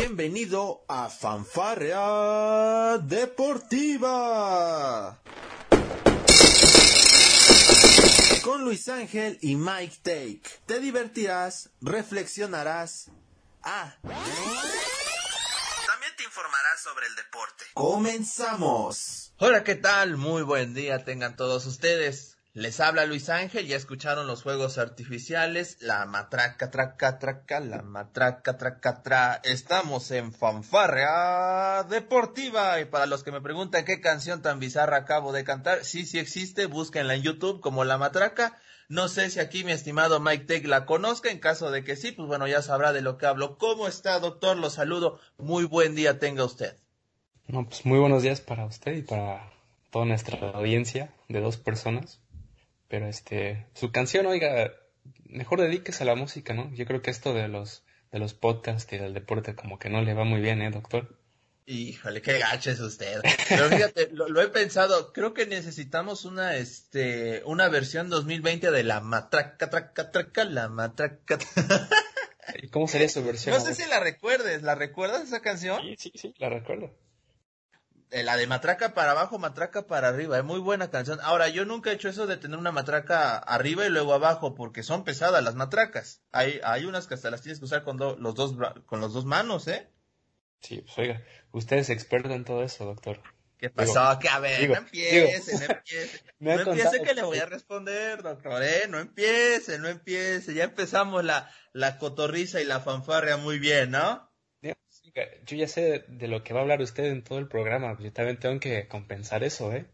Bienvenido a Fanfarrea Deportiva. Con Luis Ángel y Mike Take. Te divertirás, reflexionarás. Ah. También te informarás sobre el deporte. Comenzamos. Hola, ¿qué tal? Muy buen día tengan todos ustedes. Les habla Luis Ángel, ya escucharon los juegos artificiales, la matraca, traca, traca, la matraca, traca, tra. Estamos en fanfarrea deportiva. Y para los que me preguntan qué canción tan bizarra acabo de cantar, sí, sí existe, búsquenla en YouTube como la matraca. No sé si aquí mi estimado Mike Tech la conozca, en caso de que sí, pues bueno, ya sabrá de lo que hablo. ¿Cómo está, doctor? Lo saludo. Muy buen día tenga usted. No, pues muy buenos días para usted y para toda nuestra audiencia de dos personas. Pero este, su canción, oiga, mejor dedíquese a la música, ¿no? Yo creo que esto de los, de los podcasts y del deporte como que no le va muy bien, ¿eh, doctor? Híjole, qué gacho es usted. Pero fíjate, lo, he pensado, creo que necesitamos una, este, una versión 2020 de la matraca, traca, traca, la matraca. ¿Y cómo sería su versión? No sé si la recuerdes, ¿la recuerdas esa canción? Sí, sí, sí, la recuerdo. Eh, la de matraca para abajo, matraca para arriba, es muy buena canción. Ahora, yo nunca he hecho eso de tener una matraca arriba y luego abajo, porque son pesadas las matracas. Hay, hay unas que hasta las tienes que usar con los dos, con los dos manos, ¿eh? Sí, pues oiga, usted es experto en todo eso, doctor. ¿Qué pasó? que a ver, no empiece, no empiece. no empiece que le voy a responder, doctor, ¿eh? No empiece, no empiece. Ya empezamos la, la cotorriza y la fanfarria muy bien, ¿no? Yo ya sé de lo que va a hablar usted en todo el programa, pues yo también tengo que compensar eso, ¿eh?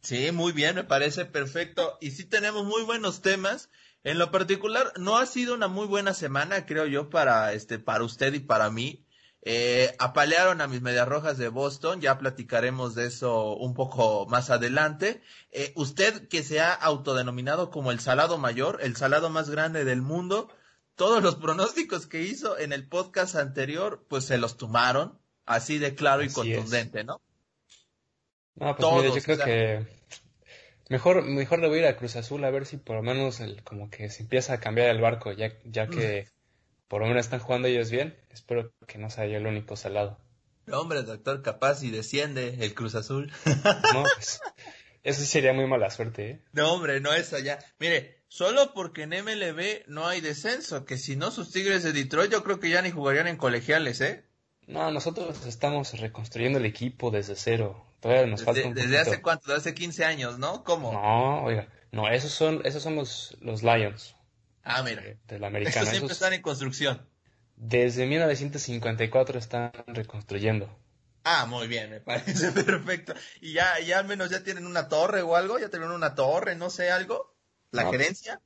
Sí, muy bien, me parece perfecto. Y sí tenemos muy buenos temas. En lo particular, no ha sido una muy buena semana, creo yo, para este, para usted y para mí. Eh, apalearon a mis medias rojas de Boston, ya platicaremos de eso un poco más adelante. Eh, usted que se ha autodenominado como el salado mayor, el salado más grande del mundo, todos los pronósticos que hizo en el podcast anterior, pues se los tomaron, así de claro y contundente, ¿no? No, pues todos, yo creo que mejor, mejor le voy a ir a Cruz Azul a ver si por lo menos el, como que se empieza a cambiar el barco, ya, ya que por lo menos están jugando ellos bien. Espero que no sea yo el único salado. Hombre, doctor, capaz y desciende el Cruz Azul. no, pues eso sí sería muy mala suerte, ¿eh? No, hombre, no es allá. Mire, Solo porque en MLB no hay descenso, que si no sus Tigres de Detroit yo creo que ya ni jugarían en colegiales, ¿eh? No, nosotros estamos reconstruyendo el equipo desde cero. Todavía nos falta un ¿Desde hace cuánto? Desde hace 15 años, ¿no? ¿Cómo? No, oiga, no, esos son, esos somos los, Lions. Ah, mira. Del americano. Estos siempre están en construcción. Desde 1954 están reconstruyendo. Ah, muy bien, me parece perfecto. ¿Y ya, ya al menos ya tienen una torre o algo? ¿Ya tienen una torre, no sé, algo? ¿La gerencia?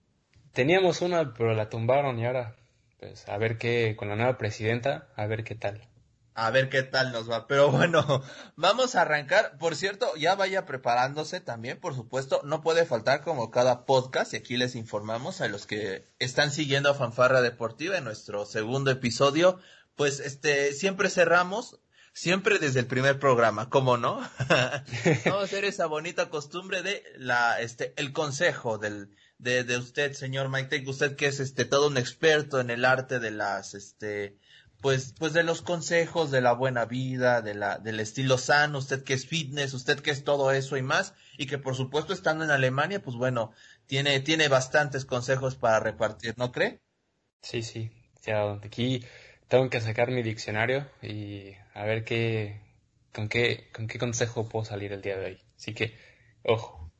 Teníamos una, pero la tumbaron y ahora, pues, a ver qué, con la nueva presidenta, a ver qué tal. A ver qué tal nos va. Pero bueno, vamos a arrancar. Por cierto, ya vaya preparándose también, por supuesto. No puede faltar como cada podcast. Y aquí les informamos a los que están siguiendo a Fanfarra Deportiva en nuestro segundo episodio. Pues este, siempre cerramos siempre desde el primer programa, ¿cómo no? Vamos a hacer esa bonita costumbre de la, este, el consejo del, de, de usted, señor Mike usted que es este, todo un experto en el arte de las, este, pues, pues de los consejos de la buena vida, de la, del estilo sano, usted que es fitness, usted que es todo eso y más, y que por supuesto estando en Alemania, pues bueno, tiene, tiene bastantes consejos para repartir, ¿no cree? Sí, sí, ya aquí tengo que sacar mi diccionario y a ver qué, con qué, con qué consejo puedo salir el día de hoy. Así que, ojo.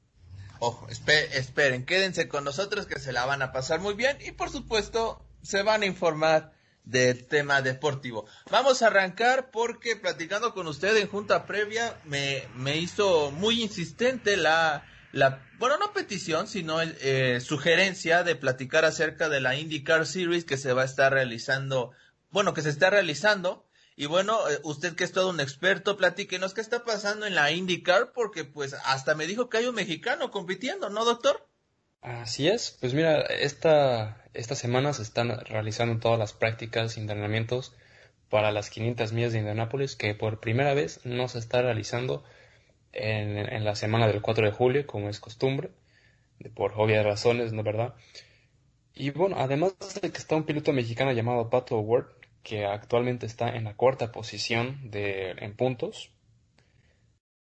Ojo, esperen, quédense con nosotros que se la van a pasar muy bien y por supuesto se van a informar del tema deportivo. Vamos a arrancar porque platicando con usted en junta previa me, me hizo muy insistente la, la, bueno, no petición, sino eh, sugerencia de platicar acerca de la IndyCar Series que se va a estar realizando bueno, que se está realizando. Y bueno, eh, usted que es todo un experto, platíquenos qué está pasando en la IndyCar, porque pues hasta me dijo que hay un mexicano compitiendo, ¿no, doctor? Así es, pues mira, esta, esta semana se están realizando todas las prácticas y entrenamientos para las 500 millas de Indianápolis, que por primera vez no se está realizando en, en la semana del 4 de julio, como es costumbre, por obvias razones, ¿no verdad? Y bueno, además de que está un piloto mexicano llamado Pato Ward, que actualmente está en la cuarta posición de, en puntos.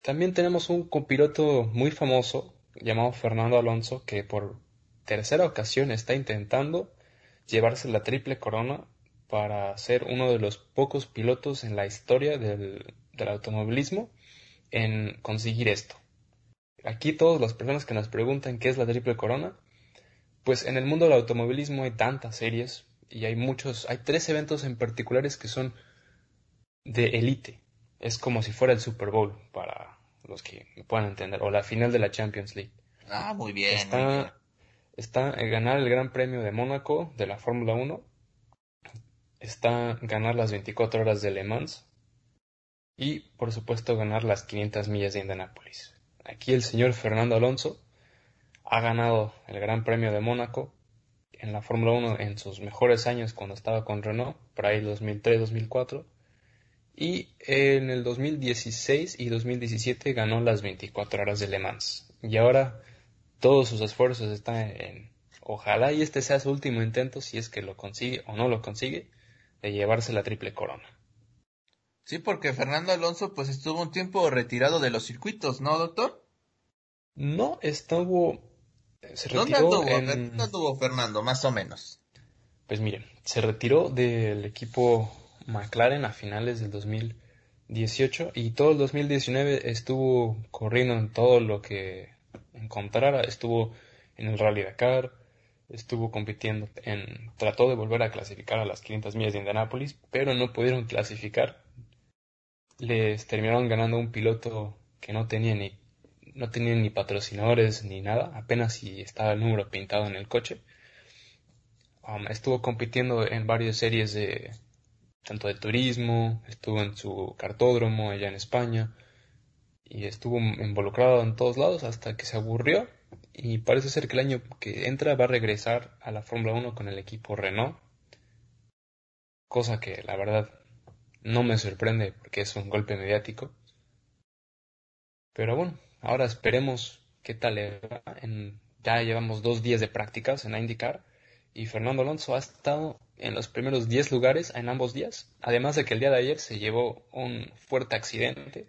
También tenemos un copiloto muy famoso llamado Fernando Alonso que por tercera ocasión está intentando llevarse la triple corona para ser uno de los pocos pilotos en la historia del, del automovilismo en conseguir esto. Aquí todas las personas que nos preguntan qué es la triple corona, pues en el mundo del automovilismo hay tantas series y hay muchos, hay tres eventos en particulares que son de élite. Es como si fuera el Super Bowl para los que me puedan entender, o la final de la Champions League. Ah, muy bien. Está, está ganar el Gran Premio de Mónaco de la Fórmula 1, está ganar las 24 horas de Le Mans y, por supuesto, ganar las 500 millas de Indianápolis. Aquí el señor Fernando Alonso ha ganado el Gran Premio de Mónaco en la Fórmula 1 en sus mejores años cuando estaba con Renault, por ahí 2003-2004. Y en el 2016 y 2017 ganó las 24 horas de Le Mans. Y ahora todos sus esfuerzos están en, ojalá y este sea su último intento, si es que lo consigue o no lo consigue, de llevarse la triple corona. Sí, porque Fernando Alonso pues estuvo un tiempo retirado de los circuitos, ¿no, doctor? No, estuvo... Se retiró ¿Dónde anduvo, Fernando, más o menos? Pues miren, se retiró del equipo McLaren a finales del 2018 y todo el 2019 estuvo corriendo en todo lo que encontrara, estuvo en el Rally Dakar, estuvo compitiendo en trató de volver a clasificar a las 500 millas de Indianápolis, pero no pudieron clasificar. Les terminaron ganando un piloto que no tenía ni no tenía ni patrocinadores ni nada, apenas si estaba el número pintado en el coche. Um, estuvo compitiendo en varias series de tanto de turismo, estuvo en su cartódromo allá en España y estuvo involucrado en todos lados hasta que se aburrió y parece ser que el año que entra va a regresar a la Fórmula 1 con el equipo Renault, cosa que la verdad no me sorprende porque es un golpe mediático. Pero bueno, ahora esperemos qué tal le va. ya llevamos dos días de prácticas en IndyCar y Fernando Alonso ha estado en los primeros 10 lugares en ambos días. Además de que el día de ayer se llevó un fuerte accidente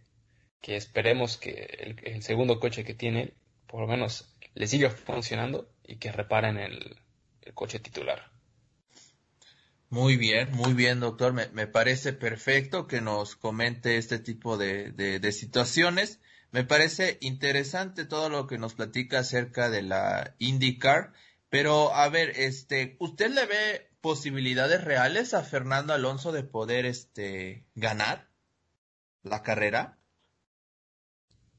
que esperemos que el, segundo coche que tiene por lo menos le siga funcionando y que reparen el coche titular. Muy bien, muy bien, doctor. Me, parece perfecto que nos comente este tipo de, situaciones. Me parece interesante todo lo que nos platica acerca de la IndyCar. Pero, a ver, este, ¿usted le ve posibilidades reales a Fernando Alonso de poder, este, ganar la carrera?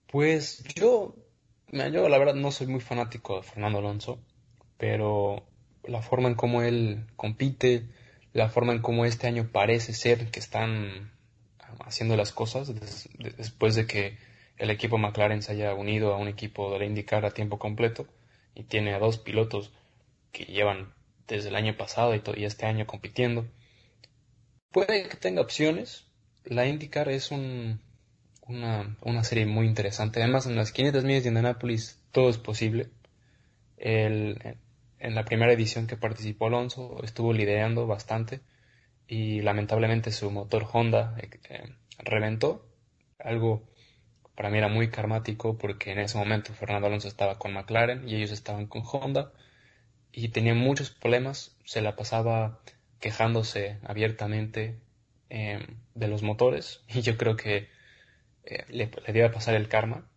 Pues yo, yo la verdad no soy muy fanático de Fernando Alonso, pero la forma en cómo él compite, la forma en cómo este año parece ser que están haciendo las cosas después de que el equipo McLaren se haya unido a un equipo de la IndyCar a tiempo completo y tiene a dos pilotos que llevan desde el año pasado y, este año compitiendo. Puede que tenga opciones. La IndyCar es un, una, una, serie muy interesante. Además, en las 500 millas de Indianapolis todo es posible. En la primera edición que participó Alonso estuvo liderando bastante y lamentablemente su motor Honda eh, eh, reventó, algo para mí era muy karmático porque en ese momento Fernando Alonso estaba con McLaren y ellos estaban con Honda y tenía muchos problemas, se la pasaba quejándose abiertamente eh, de los motores y yo creo que le, le iba a pasar el karma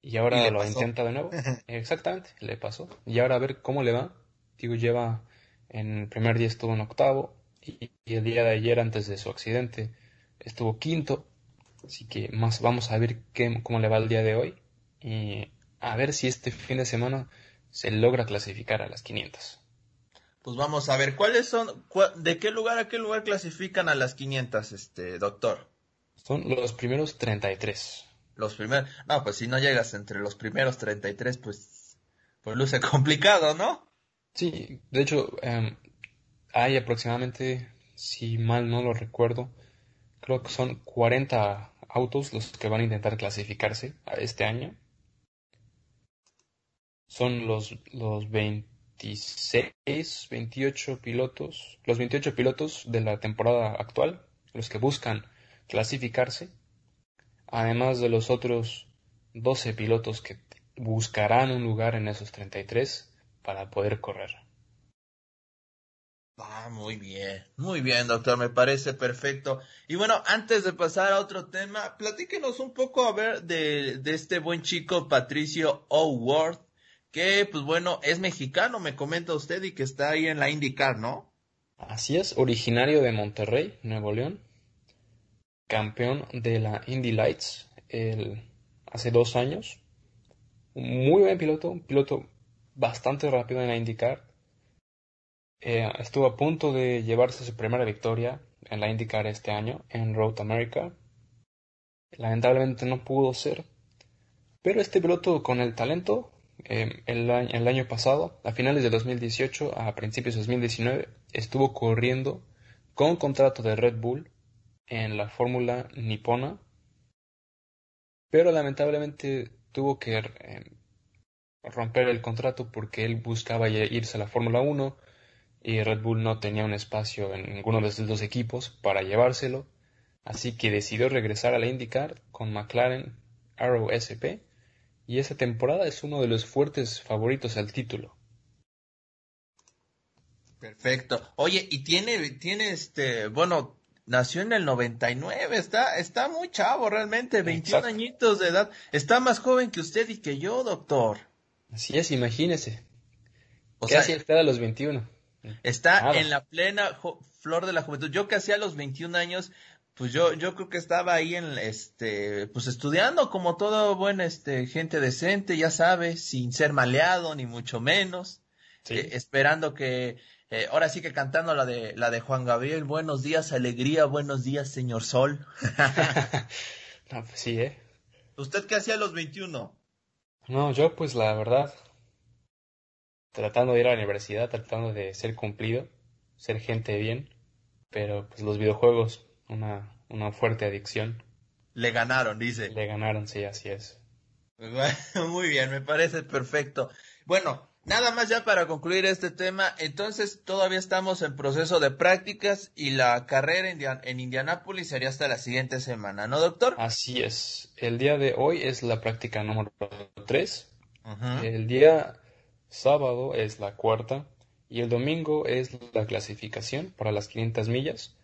y ahora lo intenta de nuevo. Exactamente, le pasó. Y ahora a ver cómo le va. Digo, lleva en el primer día estuvo en octavo y, el día de ayer antes de su accidente estuvo quinto. Así que más vamos a ver qué, cómo le va el día de hoy y a ver si este fin de semana se logra clasificar a las 500. Pues vamos a ver cuáles son, de qué lugar a qué lugar clasifican a las 500, este doctor. Son los primeros 33 los primeros. No, pues si no llegas entre los primeros 33, pues, pues luce complicado, ¿no? Sí, de hecho, em, hay aproximadamente, si mal no lo recuerdo, creo que son 40 autos los que van a intentar clasificarse a este año. Son los, los 20, 26, 28 pilotos, los 28 pilotos de la temporada actual, los que buscan clasificarse, además de los otros 12 pilotos que buscarán un lugar en esos 33 para poder correr. Ah, muy bien, muy bien, doctor, me parece perfecto. Y bueno, antes de pasar a otro tema, platíquenos un poco a ver de, este buen chico Patricio O'Worth, que pues bueno, es mexicano, me comenta usted, y que está ahí en la IndyCar, ¿no? Así es, originario de Monterrey, Nuevo León, campeón de la Indy Lights hace dos años. Muy buen piloto, un piloto bastante rápido en la IndyCar. Eh, estuvo a punto de llevarse su primera victoria en la IndyCar este año en Road America. Lamentablemente no pudo ser. Pero este piloto con el talento Em, el, el, año pasado, a finales de 2018 a principios de 2019, estuvo corriendo con contrato de Red Bull en la Fórmula Nipona, pero lamentablemente tuvo que em, romper el contrato porque él buscaba irse a la Fórmula 1 y Red Bull no tenía un espacio en ninguno de sus dos equipos para llevárselo, así que decidió regresar a la IndyCar con McLaren Arrow SP y esa temporada es uno de los fuertes favoritos al título. Perfecto. Oye, y tiene, tiene este, bueno, nació en el 99, está, está muy chavo realmente, 21 añitos de edad. Está más joven que usted y que yo, doctor. Así es, imagínese. O ¿Qué sea, hacía usted a los 21? Está en la plena flor de la juventud. Yo que hacía a los 21 años, pues yo, yo creo que estaba ahí en, este, pues estudiando como todo buen, este, gente decente, ya sabes, sin ser maleado, ni mucho menos, eh, esperando que, eh, ahora sí que cantando la de, la de Juan Gabriel, buenos días, alegría, buenos días, señor Sol. no, pues sí, eh. ¿Usted qué hacía a los 21? No, yo pues la verdad, tratando de ir a la universidad, tratando de ser cumplido, ser gente bien, pero pues los videojuegos una, una fuerte adicción. Le ganaron, dice. Le ganaron, sí, así es. Muy bien, me parece perfecto. Bueno, nada más ya para concluir este tema, entonces todavía estamos en proceso de prácticas y la carrera en, Indianápolis sería hasta la siguiente semana, ¿no, doctor? Así es. El día de hoy es la práctica número 3. El día sábado es la cuarta y el domingo es la clasificación para las 500 millas.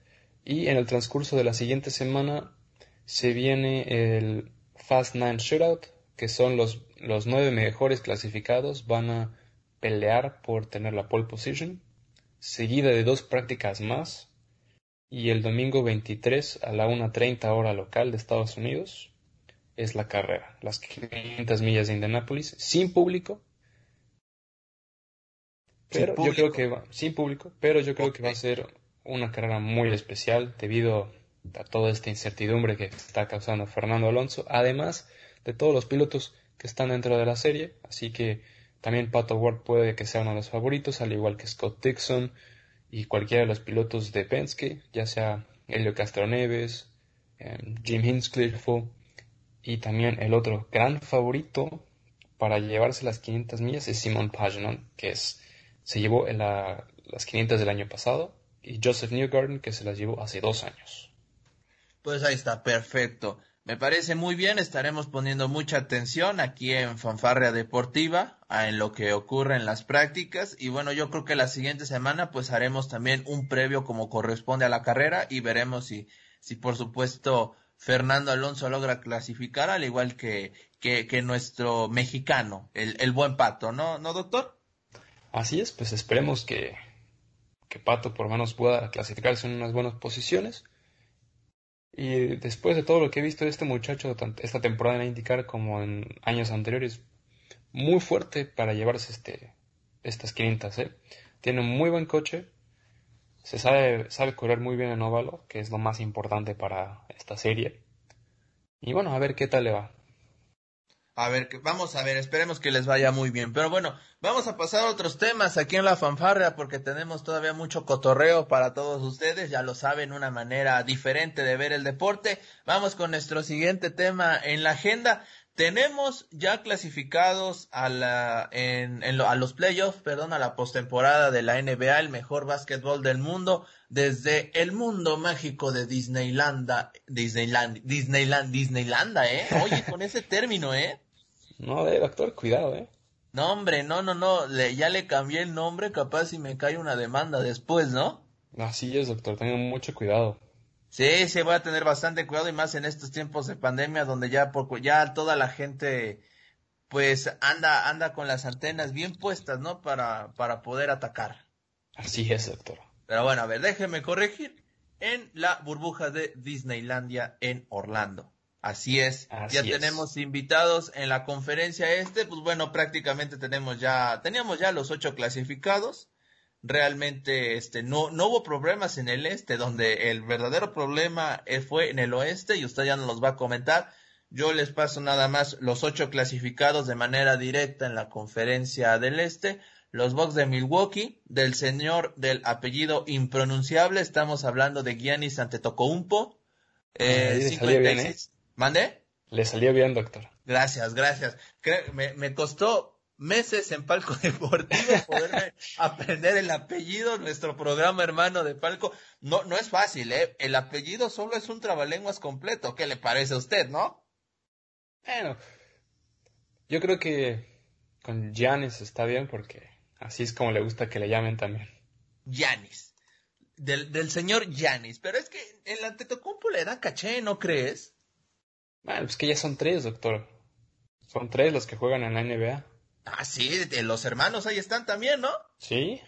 Y en el transcurso de la siguiente semana se viene el Fast Nine Shootout, que son los, los nueve mejores clasificados, van a pelear por tener la pole position, seguida de dos prácticas más, y el domingo 23 a la 1.30 hora local de Estados Unidos es la carrera, las 500 millas de Indianapolis, sin público, pero yo creo que va, sin público, pero yo creo que va a ser una carrera muy especial debido a toda esta incertidumbre que está causando Fernando Alonso, además de todos los pilotos que están dentro de la serie, así que también Pato Ward puede que sea uno de los favoritos, al igual que Scott Dixon y cualquiera de los pilotos de Penske, ya sea Helio Castroneves, em, Jim Hinchcliffe y también el otro gran favorito para llevarse las 500 millas es Simon Pagenaud, que es, se llevó en las 500 del año pasado y Joseph Newgarden que se las llevó hace dos años. Pues ahí está, perfecto. Me parece muy bien, estaremos poniendo mucha atención aquí en Fanfarria Deportiva en lo que ocurre en las prácticas y bueno, yo creo que la siguiente semana pues haremos también un previo como corresponde a la carrera y veremos si, si por supuesto Fernando Alonso logra clasificar al igual que, que, que nuestro mexicano, el, el buen pato, ¿no, no doctor? Así es, pues esperemos que, que Pato por menos pueda clasificarse en unas buenas posiciones. Y después de todo lo que he visto de este muchacho esta temporada en indicar como en años anteriores, muy fuerte para llevarse este, estas 500. ¿eh? Tiene un muy buen coche, se sabe, sabe correr muy bien en óvalo, que es lo más importante para esta serie. Y bueno, a ver qué tal le va. A ver, vamos a ver, esperemos que les vaya muy bien. Pero bueno, vamos a pasar a otros temas aquí en la fanfarria porque tenemos todavía mucho cotorreo para todos ustedes. Ya lo saben, una manera diferente de ver el deporte. Vamos con nuestro siguiente tema en la agenda. tenemos ya clasificados a, la, en, a los playoffs, perdón, a la postemporada de la NBA, el mejor básquetbol del mundo, desde el mundo mágico de Disneylanda, Disneyland, Disneyland, Disneylanda, ¿eh? Oye, con ese término, ¿eh? No, eh, doctor, cuidado, ¿eh? No, hombre, no, no, no, le, ya le cambié el nombre, capaz si me cae una demanda después, ¿no? Así es, doctor, tenga mucho cuidado. Sí, sí, voy a tener bastante cuidado y más en estos tiempos de pandemia donde ya, por, ya toda la gente pues anda, anda con las antenas bien puestas, ¿no? Para, para poder atacar. Así es, doctor. Pero bueno, a ver, déjeme corregir. En la burbuja de Disneylandia en Orlando. Así es. ya tenemos invitados en la conferencia este. Pues bueno, prácticamente tenemos ya, teníamos ya los ocho clasificados realmente este no no hubo problemas en el este donde el verdadero problema eh, fue en el oeste y usted ya nos los va a comentar yo les paso nada más los ocho clasificados de manera directa en la conferencia del este los Bucks de Milwaukee del señor del apellido impronunciable estamos hablando de Giannis Antetokounmpo eh, 56 ¿eh? ¿Mande? Le salió bien, doctor. Gracias, gracias. Me, me costó meses en Palco Deportivo poderme aprender el apellido, nuestro programa hermano de Palco. No, no es fácil, ¿eh? El apellido solo es un trabalenguas completo. ¿Qué le parece a usted, no? Bueno, yo creo que con Janis está bien porque así es como le gusta que le llamen también. Janis. Del, del señor Janis. Pero es que el Antetokounmpo le da caché, ¿no crees? Bueno, pues que ya son tres, doctor. Son tres los que juegan en la NBA. Ah, sí, los hermanos ahí están también, ¿no? Sí.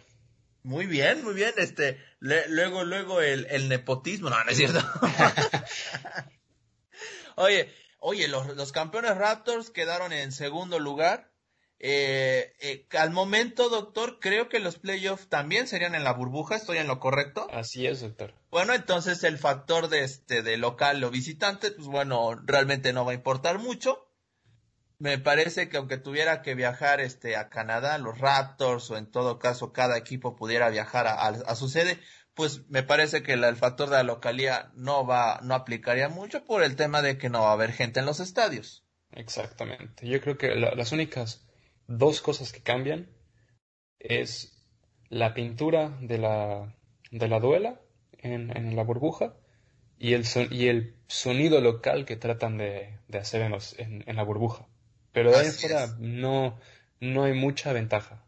Muy bien, muy bien. Este, luego, luego el, el, nepotismo, no, no es cierto. oye, oye, los, los, campeones Raptors quedaron en segundo lugar. Eh, eh, al momento, doctor, creo que los playoffs también serían en la burbuja, ¿estoy en lo correcto? Así es, doctor. Bueno, entonces el factor de este, de local o visitante, pues bueno, realmente no va a importar mucho me parece que aunque tuviera que viajar este a Canadá, los Raptors o en todo caso cada equipo pudiera viajar a, su sede, pues me parece que el factor de la localía no va, no aplicaría mucho por el tema de que no va a haber gente en los estadios. Exactamente. Yo creo que las únicas dos cosas que cambian es la pintura de la, de la duela en, en la burbuja y el, y el sonido local que tratan de, de hacer en, los, en la burbuja. Pero de ahí fuera no, no hay mucha ventaja.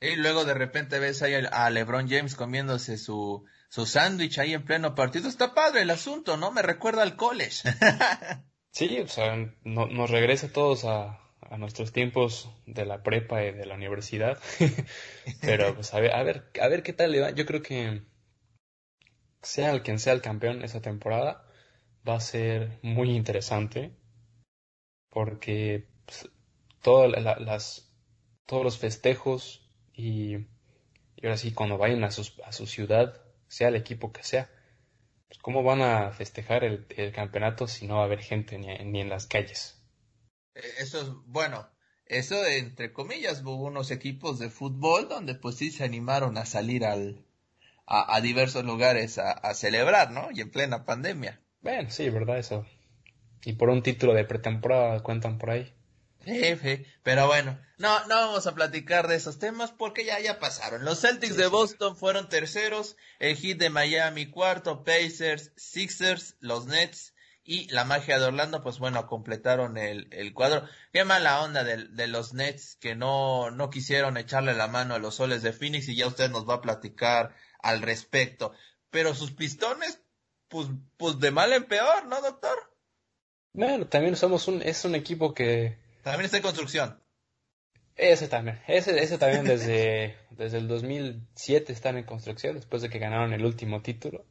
Y luego de repente ves ahí a LeBron James comiéndose su, su sándwich ahí en pleno partido. Está padre el asunto, ¿no? Me recuerda al college. sí, o sea, nos regresa todos a, a nuestros tiempos de la prepa y de la universidad. Pero pues a ver, a ver, a ver qué tal le va. Yo creo que sea el quien sea el campeón esa temporada, va a ser muy interesante porque pues, las, todos los festejos y, ahora sí, cuando vayan a, sus, a su ciudad, sea el equipo que sea, pues, ¿cómo van a festejar el, el, campeonato si no va a haber gente ni, ni en las calles? Eh, eso es, bueno, eso entre comillas, hubo unos equipos de fútbol donde pues sí se animaron a salir al, a, a diversos lugares a, a, celebrar, ¿no? Y en plena pandemia. Bueno, sí, verdad, eso y por un título de pretemporada cuentan por ahí. Jefe, pero bueno, no, no vamos a platicar de esos temas porque ya, ya pasaron. Los Celtics de Boston fueron terceros, el Heat de Miami cuarto, Pacers, Sixers, los Nets y la magia de Orlando, pues bueno, completaron el, el cuadro. Qué mala onda de, de, los Nets que no, no quisieron echarle la mano a los soles de Phoenix y ya usted nos va a platicar al respecto. Pero sus pistones, pues, pues de mal en peor, ¿no, doctor? Bueno, también somos un, es un equipo que... También está en construcción. Ese también, ese, ese también desde, desde el 2007 están en construcción, después de que ganaron el último título.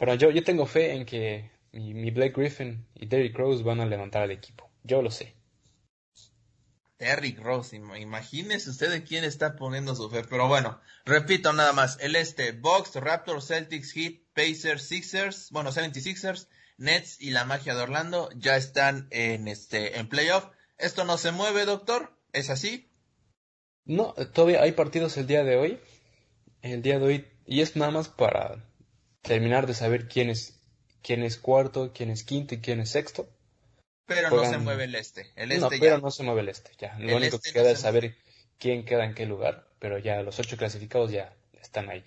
Pero yo, yo tengo fe en que mi, mi Blake Griffin y Derrick Rose van a levantar al equipo. Yo lo sé. Derrick Rose, imagínese usted de quién está poniendo su fe. Pero bueno, repito nada más. El este, Bucks, Raptors, Celtics, Heat, Pacers, Sixers, bueno, 76ers, Nets y la magia de Orlando ya están en este en playoff. Esto no se mueve, doctor. ¿Es así? No, todavía hay partidos el día de hoy. El día de hoy y es nada más para terminar de saber quién es quién es cuarto, quién es quinto y quién es sexto. Pero no se mueve el este. El este no, pero no se mueve el este, ya. Lo único este que queda es saber quién queda en qué lugar, pero ya los ocho clasificados ya están ahí.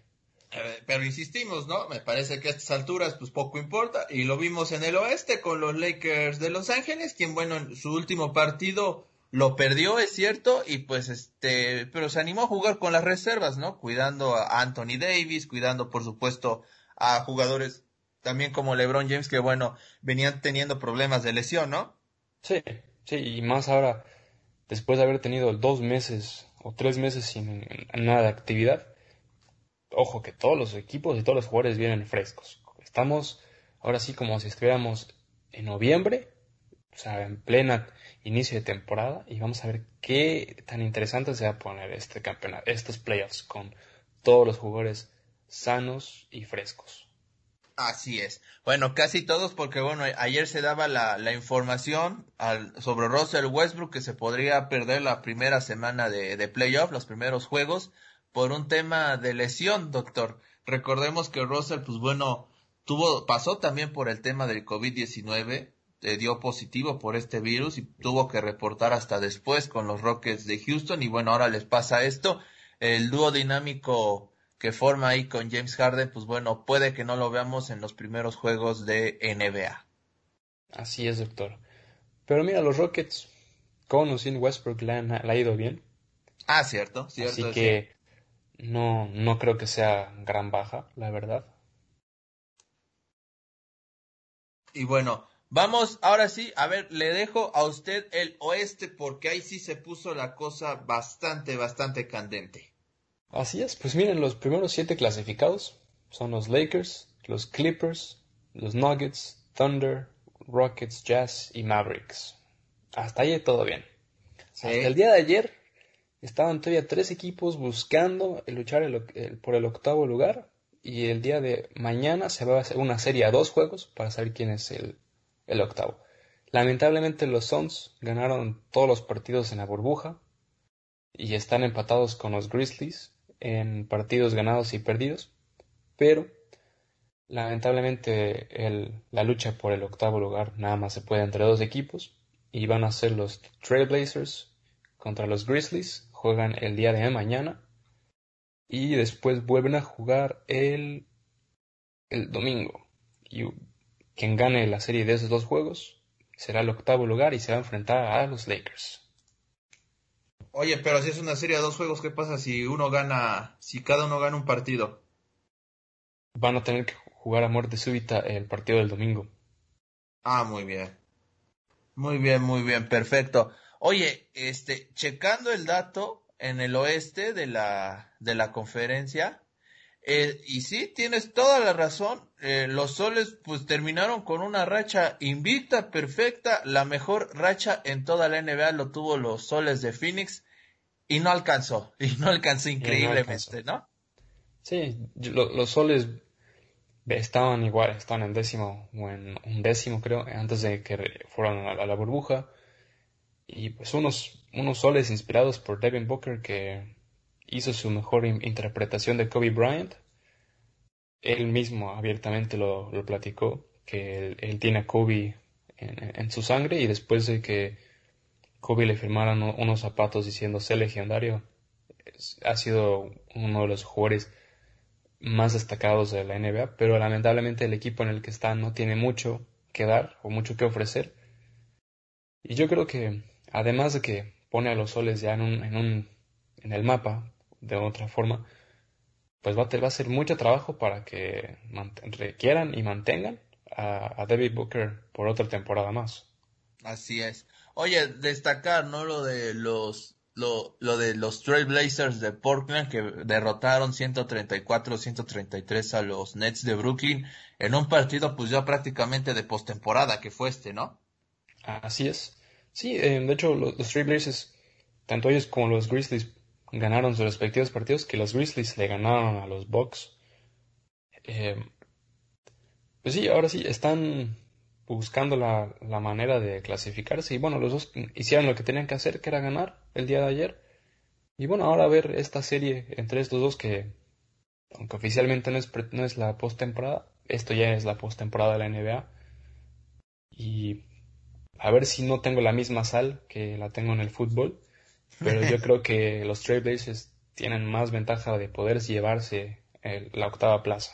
Pero insistimos, ¿no? Me parece que a estas alturas pues poco importa. Y lo vimos en el oeste con los Lakers de Los Ángeles, quien bueno, en su último partido lo perdió, es cierto, y pues este, pero se animó a jugar con las reservas, ¿no? Cuidando a Anthony Davis, cuidando por supuesto a jugadores también como LeBron James, que bueno, venían teniendo problemas de lesión, ¿no? Sí, sí, y más ahora, después de haber tenido dos meses o tres meses sin nada de actividad, ojo que todos los equipos y todos los jugadores vienen frescos. Estamos ahora sí como si estuviéramos en noviembre, o sea, en plena inicio de temporada, y vamos a ver qué tan interesante se va a poner este campeonato, estos playoffs, con todos los jugadores sanos y frescos. Así es. Bueno, casi todos, porque bueno, ayer se daba la, la información sobre Russell Westbrook que se podría perder la primera semana de, de playoff, los primeros juegos por un tema de lesión, doctor. Recordemos que Russell, pues bueno, tuvo, pasó también por el tema del COVID-19, eh, dio positivo por este virus y tuvo que reportar hasta después con los Rockets de Houston y bueno, ahora les pasa esto. El dúo dinámico que forma ahí con James Harden, pues bueno, puede que no lo veamos en los primeros juegos de NBA. Así es, doctor. Pero mira, los Rockets, con o sin Westbrook, le, han, ha ido bien. Ah, cierto, cierto. Así que no, no creo que sea gran baja, la verdad. Y bueno, vamos ahora sí, a ver, le dejo a usted el oeste porque ahí sí se puso la cosa bastante, bastante candente. Así es, pues miren, los primeros siete clasificados son los Lakers, los Clippers, los Nuggets, Thunder, Rockets, Jazz y Mavericks. Hasta ahí todo bien. Hasta el día de ayer Estaban todavía tres equipos buscando luchar por el octavo lugar y el día de mañana se va a hacer una serie a dos juegos para saber quién es el, el octavo. Lamentablemente los Suns ganaron todos los partidos en la burbuja y están empatados con los Grizzlies en partidos ganados y perdidos, pero lamentablemente el, la lucha por el octavo lugar nada más se puede entre dos equipos y van a ser los Trailblazers contra los Grizzlies juegan el día de mañana y después vuelven a jugar el, el domingo. Y quien gane la serie de esos dos juegos será el octavo lugar y se va a enfrentar a los Lakers. Oye, pero si es una serie de dos juegos, ¿qué pasa si uno gana, si cada uno gana un partido? Van a tener que jugar a muerte súbita el partido del domingo. Ah, muy bien. Muy bien, muy bien, perfecto. Oye, este, checando el dato en el oeste de la, de la conferencia, eh, y sí, tienes toda la razón, eh, los soles pues terminaron con una racha invicta, perfecta, la mejor racha en toda la NBA lo tuvo los soles de Phoenix y no alcanzó, y no alcanzó increíblemente, ¿no? Sí, los soles estaban igual, estaban en décimo o en un décimo creo, antes de que fueran a la burbuja y pues unos, unos soles inspirados por Devin Booker que hizo su mejor interpretación de Kobe Bryant. Él mismo abiertamente lo, platicó, que él, tiene a Kobe en, su sangre y después de que Kobe le firmaran unos zapatos diciendo ser legendario, ha sido uno de los jugadores más destacados de la NBA, pero lamentablemente el equipo en el que está no tiene mucho que dar o mucho que ofrecer. Y yo creo que Además de que pone a los soles ya en, un, en, un, en el mapa de otra forma, pues va a, va a ser mucho trabajo para que requieran y mantengan a, David Booker por otra temporada más. Así es. Oye, destacar, ¿no? Lo de los, lo, lo de los Trailblazers de Portland que derrotaron 134-133 a los Nets de Brooklyn en un partido pues ya prácticamente de postemporada que fue este, ¿no? Así es. Sí, eh, de hecho los, los tanto ellos como los Grizzlies, ganaron sus respectivos partidos, que los Grizzlies le ganaron a los Bucks. Eh, pues sí, ahora sí, están buscando la, la, manera de clasificarse y bueno, los dos hicieron lo que tenían que hacer, que era ganar el día de ayer. Y bueno, ahora ver esta serie entre estos dos que, aunque oficialmente no es, no es la postemporada, esto ya es la postemporada de la NBA. Y a ver si no tengo la misma sal que la tengo en el fútbol, pero yo creo que los Trailblazers tienen más ventaja de poder llevarse la octava plaza.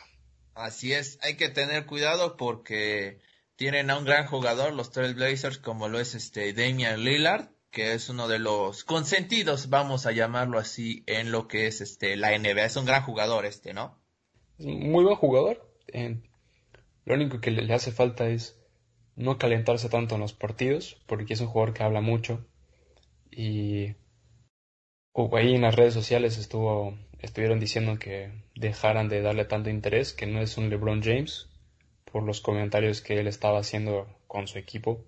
Así es, hay que tener cuidado porque tienen a un gran jugador, los Trailblazers, como lo es este Damian Lillard, que es uno de los consentidos, vamos a llamarlo así, en lo que es este la NBA. Es un gran jugador este, ¿no? Muy buen jugador. lo único que le, hace falta es no calentarse tanto en los partidos, porque es un jugador que habla mucho. Y ahí en las redes sociales estuvo, estuvieron diciendo que dejaran de darle tanto interés, que no es un LeBron James, por los comentarios que él estaba haciendo con su equipo.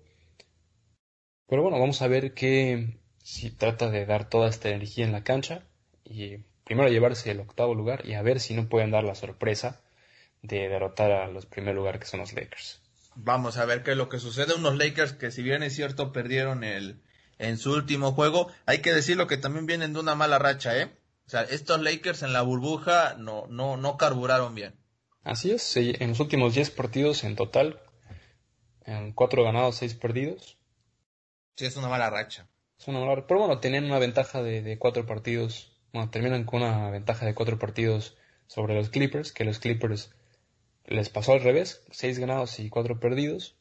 Pero bueno, vamos a ver que si trata de dar toda esta energía en la cancha y primero llevarse el octavo lugar y a ver si no pueden dar la sorpresa de derrotar a los primer lugar que son los Lakers. Vamos a ver qué es lo que sucede. Unos Lakers que si bien es cierto perdieron el en su último juego, hay que decirlo que también vienen de una mala racha, ¿eh? O sea, estos Lakers en la burbuja no, no, no carburaron bien. Así es, en los últimos 10 partidos en total, en 4 ganados, 6 perdidos, Sí, es una mala racha. Es una mala Pero bueno, tenían una ventaja de, cuatro partidos. Bueno, terminan con una ventaja de cuatro partidos sobre los Clippers, que los Clippers les pasó al revés, seis ganados y cuatro perdidos.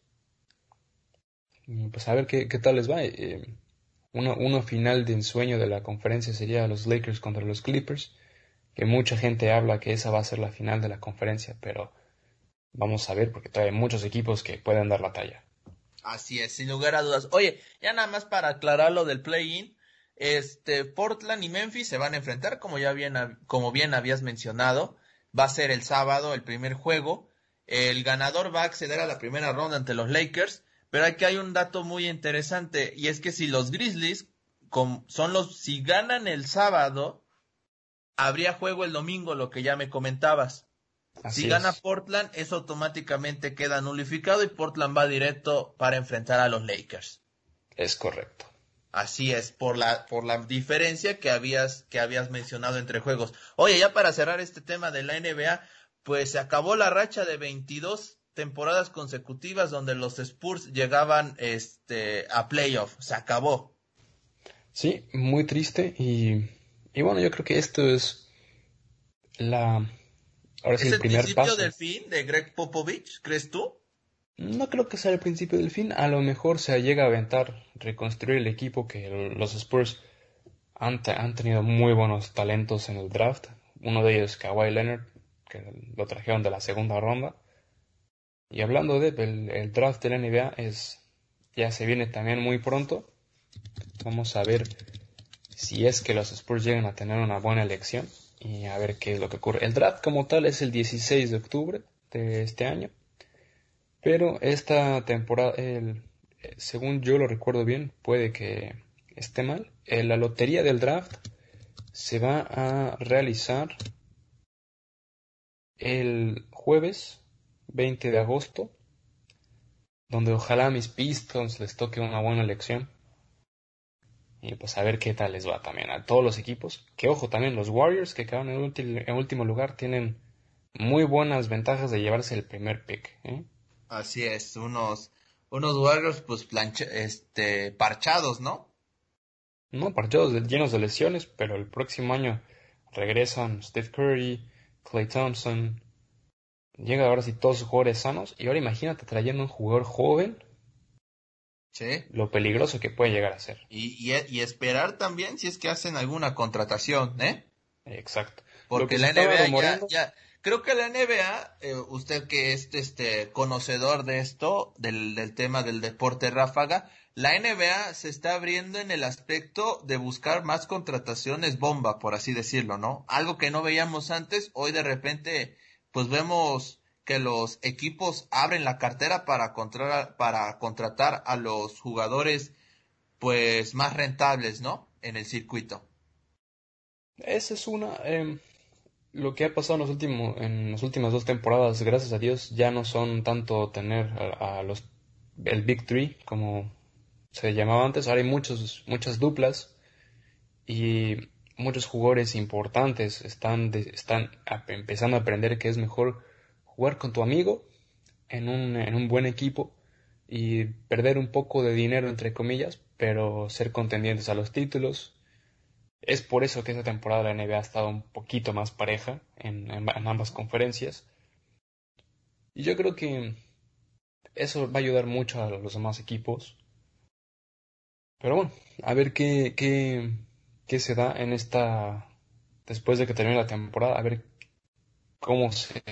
pues a ver qué, tal les va. Eh, una, final de ensueño de la conferencia sería los Lakers contra los Clippers, que mucha gente habla que esa va a ser la final de la conferencia, pero vamos a ver porque hay muchos equipos que pueden dar la talla. Así es, sin lugar a dudas. Oye, ya nada más para aclarar lo del play-in, este, Portland y Memphis se van a enfrentar, como ya bien, como bien habías mencionado. Va a ser el sábado el primer juego. El ganador va a acceder a la primera ronda ante los Lakers. Pero aquí hay un dato muy interesante, y es que si los Grizzlies son los, si ganan el sábado, habría juego el domingo, lo que ya me comentabas si gana Portland, eso automáticamente queda nulificado y Portland va directo para enfrentar a los Lakers. Es correcto. Así es, por la, por la diferencia que habías, que habías mencionado entre juegos. Oye, ya para cerrar este tema de la NBA, pues se acabó la racha de 22 temporadas consecutivas donde los Spurs llegaban este, a playoff. Se acabó. Sí, muy triste y, y bueno, yo creo que esto es la, ¿Es el, principio del fin de Greg Popovich, crees tú? No creo que sea el principio del fin. A lo mejor se llega a aventar reconstruir el equipo que los Spurs han, tenido muy buenos talentos en el draft. Uno de ellos, Kawhi Leonard, que lo trajeron de la segunda ronda. Y hablando de el, draft de la NBA es ya se viene también muy pronto. Vamos a ver si es que los Spurs llegan a tener una buena elección y a ver qué es lo que ocurre. El draft como tal es el 16 de octubre de este año, pero esta temporada, el, según yo lo recuerdo bien, puede que esté mal. La lotería del draft se va a realizar el jueves 20 de agosto, donde ojalá a mis Pistons les toque una buena elección y pues a ver qué tal les va también a todos los equipos. Que ojo, también los Warriors que quedaron en, último lugar tienen muy buenas ventajas de llevarse el primer pick. ¿eh? Así es, unos, unos Warriors pues este, parchados, ¿no? No, parchados, llenos de lesiones, pero el próximo año regresan Steve Curry, Clay Thompson. Llega ahora sí todos los jugadores sanos. Y ahora imagínate trayendo un jugador joven lo peligroso que puede llegar a ser. Y, y, esperar también si es que hacen alguna contratación, ¿eh? Exacto. Porque la NBA ya, creo que la NBA, eh, usted que es este conocedor de esto, del, del tema del deporte ráfaga, la NBA se está abriendo en el aspecto de buscar más contrataciones bomba, por así decirlo, ¿no? Algo que no veíamos antes, hoy de repente, pues vemos que los equipos abren la cartera para, para contratar a los jugadores pues más rentables, ¿no? En el circuito. Esa es una. Em, lo que ha pasado en, los últimos, en las últimas dos temporadas, gracias a Dios, ya no son tanto tener a, los el Big Three como se llamaba antes. Ahora hay muchos, muchas duplas y muchos jugadores importantes están, están empezando a aprender que es mejor jugar con tu amigo en un, en un buen equipo y perder un poco de dinero, entre comillas, pero ser contendientes a los títulos. Es por eso que esta temporada la NBA ha estado un poquito más pareja en, ambas conferencias. Y yo creo que eso va a ayudar mucho a los demás equipos. Pero bueno, a ver qué, qué, qué se da en esta. Después de que termine la temporada, a ver cómo se,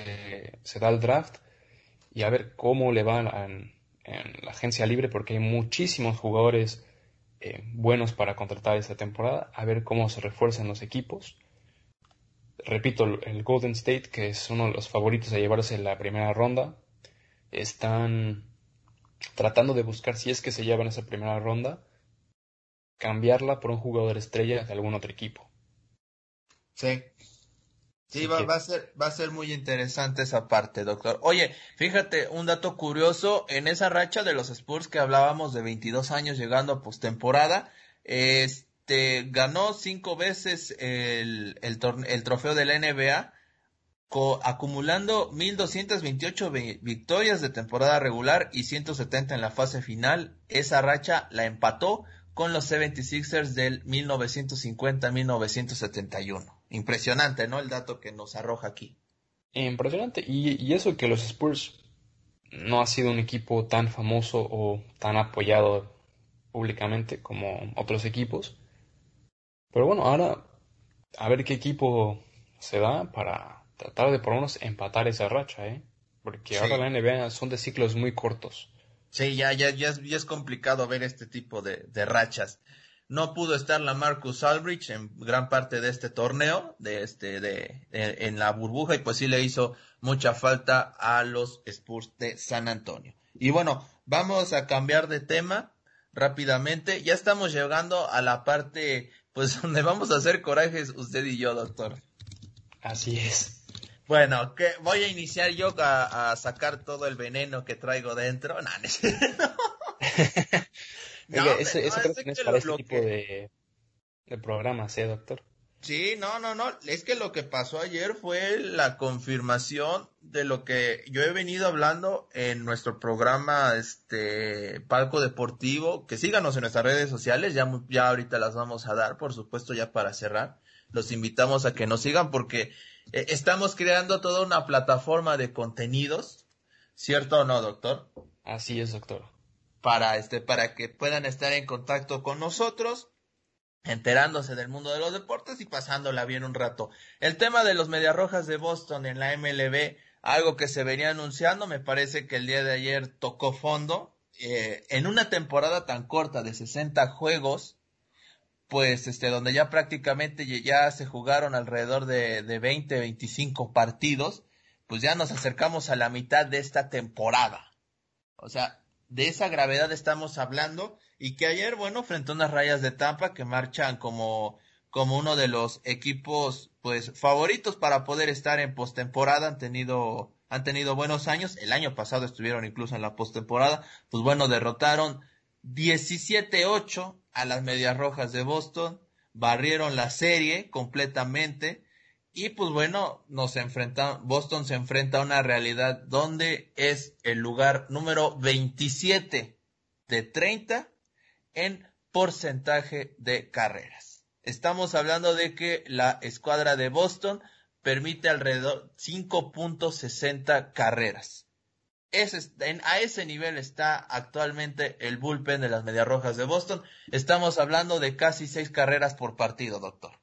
se da el draft y a ver cómo le va en, la agencia libre, porque hay muchísimos jugadores eh, buenos para contratar esta temporada, a ver cómo se refuerzan los equipos. Repito, el Golden State, que es uno de los favoritos a llevarse en la primera ronda, están tratando de buscar si es que se llevan esa primera ronda, cambiarla por un jugador estrella de algún otro equipo. Sí, Sí, va, va, a ser, va a ser muy interesante esa parte, doctor. Oye, fíjate, un dato curioso, en esa racha de los Spurs que hablábamos de 22 años llegando a postemporada, este, ganó cinco veces el, el, el trofeo de la NBA, co acumulando 1228 victorias de temporada regular y 170 en la fase final. Esa racha la empató con los 76ers del 1950-1971. Impresionante, ¿no? El dato que nos arroja aquí. Impresionante. Y, eso que los Spurs no ha sido un equipo tan famoso o tan apoyado públicamente como otros equipos. Pero bueno, ahora a ver qué equipo se da para tratar de por lo menos empatar esa racha, ¿eh? Porque ahora la NBA son de ciclos muy cortos. Sí, ya, ya, ya, es, complicado ver este tipo de, de rachas. No pudo estar la Marcus Aldrich en gran parte de este torneo, de este, de, en la burbuja, y pues sí le hizo mucha falta a los Spurs de San Antonio. Y bueno, vamos a cambiar de tema rápidamente. Ya estamos llegando a la parte, pues, donde vamos a hacer corajes usted y yo, doctor. Así es. Bueno, que voy a iniciar yo a, sacar todo el veneno que traigo dentro. No, no. eso, creo que no es para este tipo de, de programas, ¿eh, doctor? Sí, no, no, no. Es que lo que pasó ayer fue la confirmación de lo que yo he venido hablando en nuestro programa, este, Palco Deportivo. Que síganos en nuestras redes sociales. Ya, ya ahorita las vamos a dar, por supuesto, ya para cerrar. Los invitamos a que nos sigan porque estamos creando toda una plataforma de contenidos. ¿Cierto o no, doctor? Así es, doctor para este para que puedan estar en contacto con nosotros enterándose del mundo de los deportes y pasándola bien un rato. El tema de los Medias Rojas de Boston en la MLB, algo que se venía anunciando, me parece que el día de ayer tocó fondo. Eh, en una temporada tan corta de 60 juegos, pues este, donde ya prácticamente ya se jugaron alrededor de, de 20, 25 partidos, pues ya nos acercamos a la mitad de esta temporada. O sea, de esa gravedad estamos hablando y que ayer, bueno, frente a unas rayas de Tampa que marchan como, como uno de los equipos, pues, favoritos para poder estar en postemporada, han tenido, han tenido buenos años, el año pasado estuvieron incluso en la postemporada, pues bueno, derrotaron 17-8 a las Medias Rojas de Boston, barrieron la serie completamente, y pues bueno, nos enfrenta, Boston se enfrenta a una realidad donde es el lugar número 27 de 30 en porcentaje de carreras. Estamos hablando de que la escuadra de Boston permite alrededor 5.60 carreras. A ese nivel está actualmente el bullpen de las Medias Rojas de Boston. Estamos hablando de casi seis carreras por partido, doctor.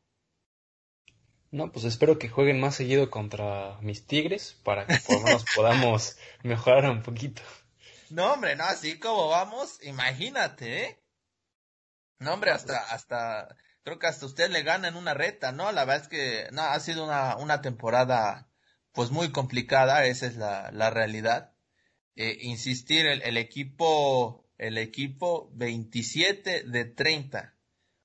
No, pues espero que jueguen más seguido contra mis Tigres para que por lo menos podamos mejorar un poquito. No, hombre, no, así como vamos, imagínate, ¿eh? No, hombre, hasta, hasta, creo que hasta usted le gana en una reta, ¿no? La verdad es que, no, ha sido una, una temporada, pues muy complicada, esa es la, la realidad. Eh, insistir, el, el equipo, el equipo 27 de 30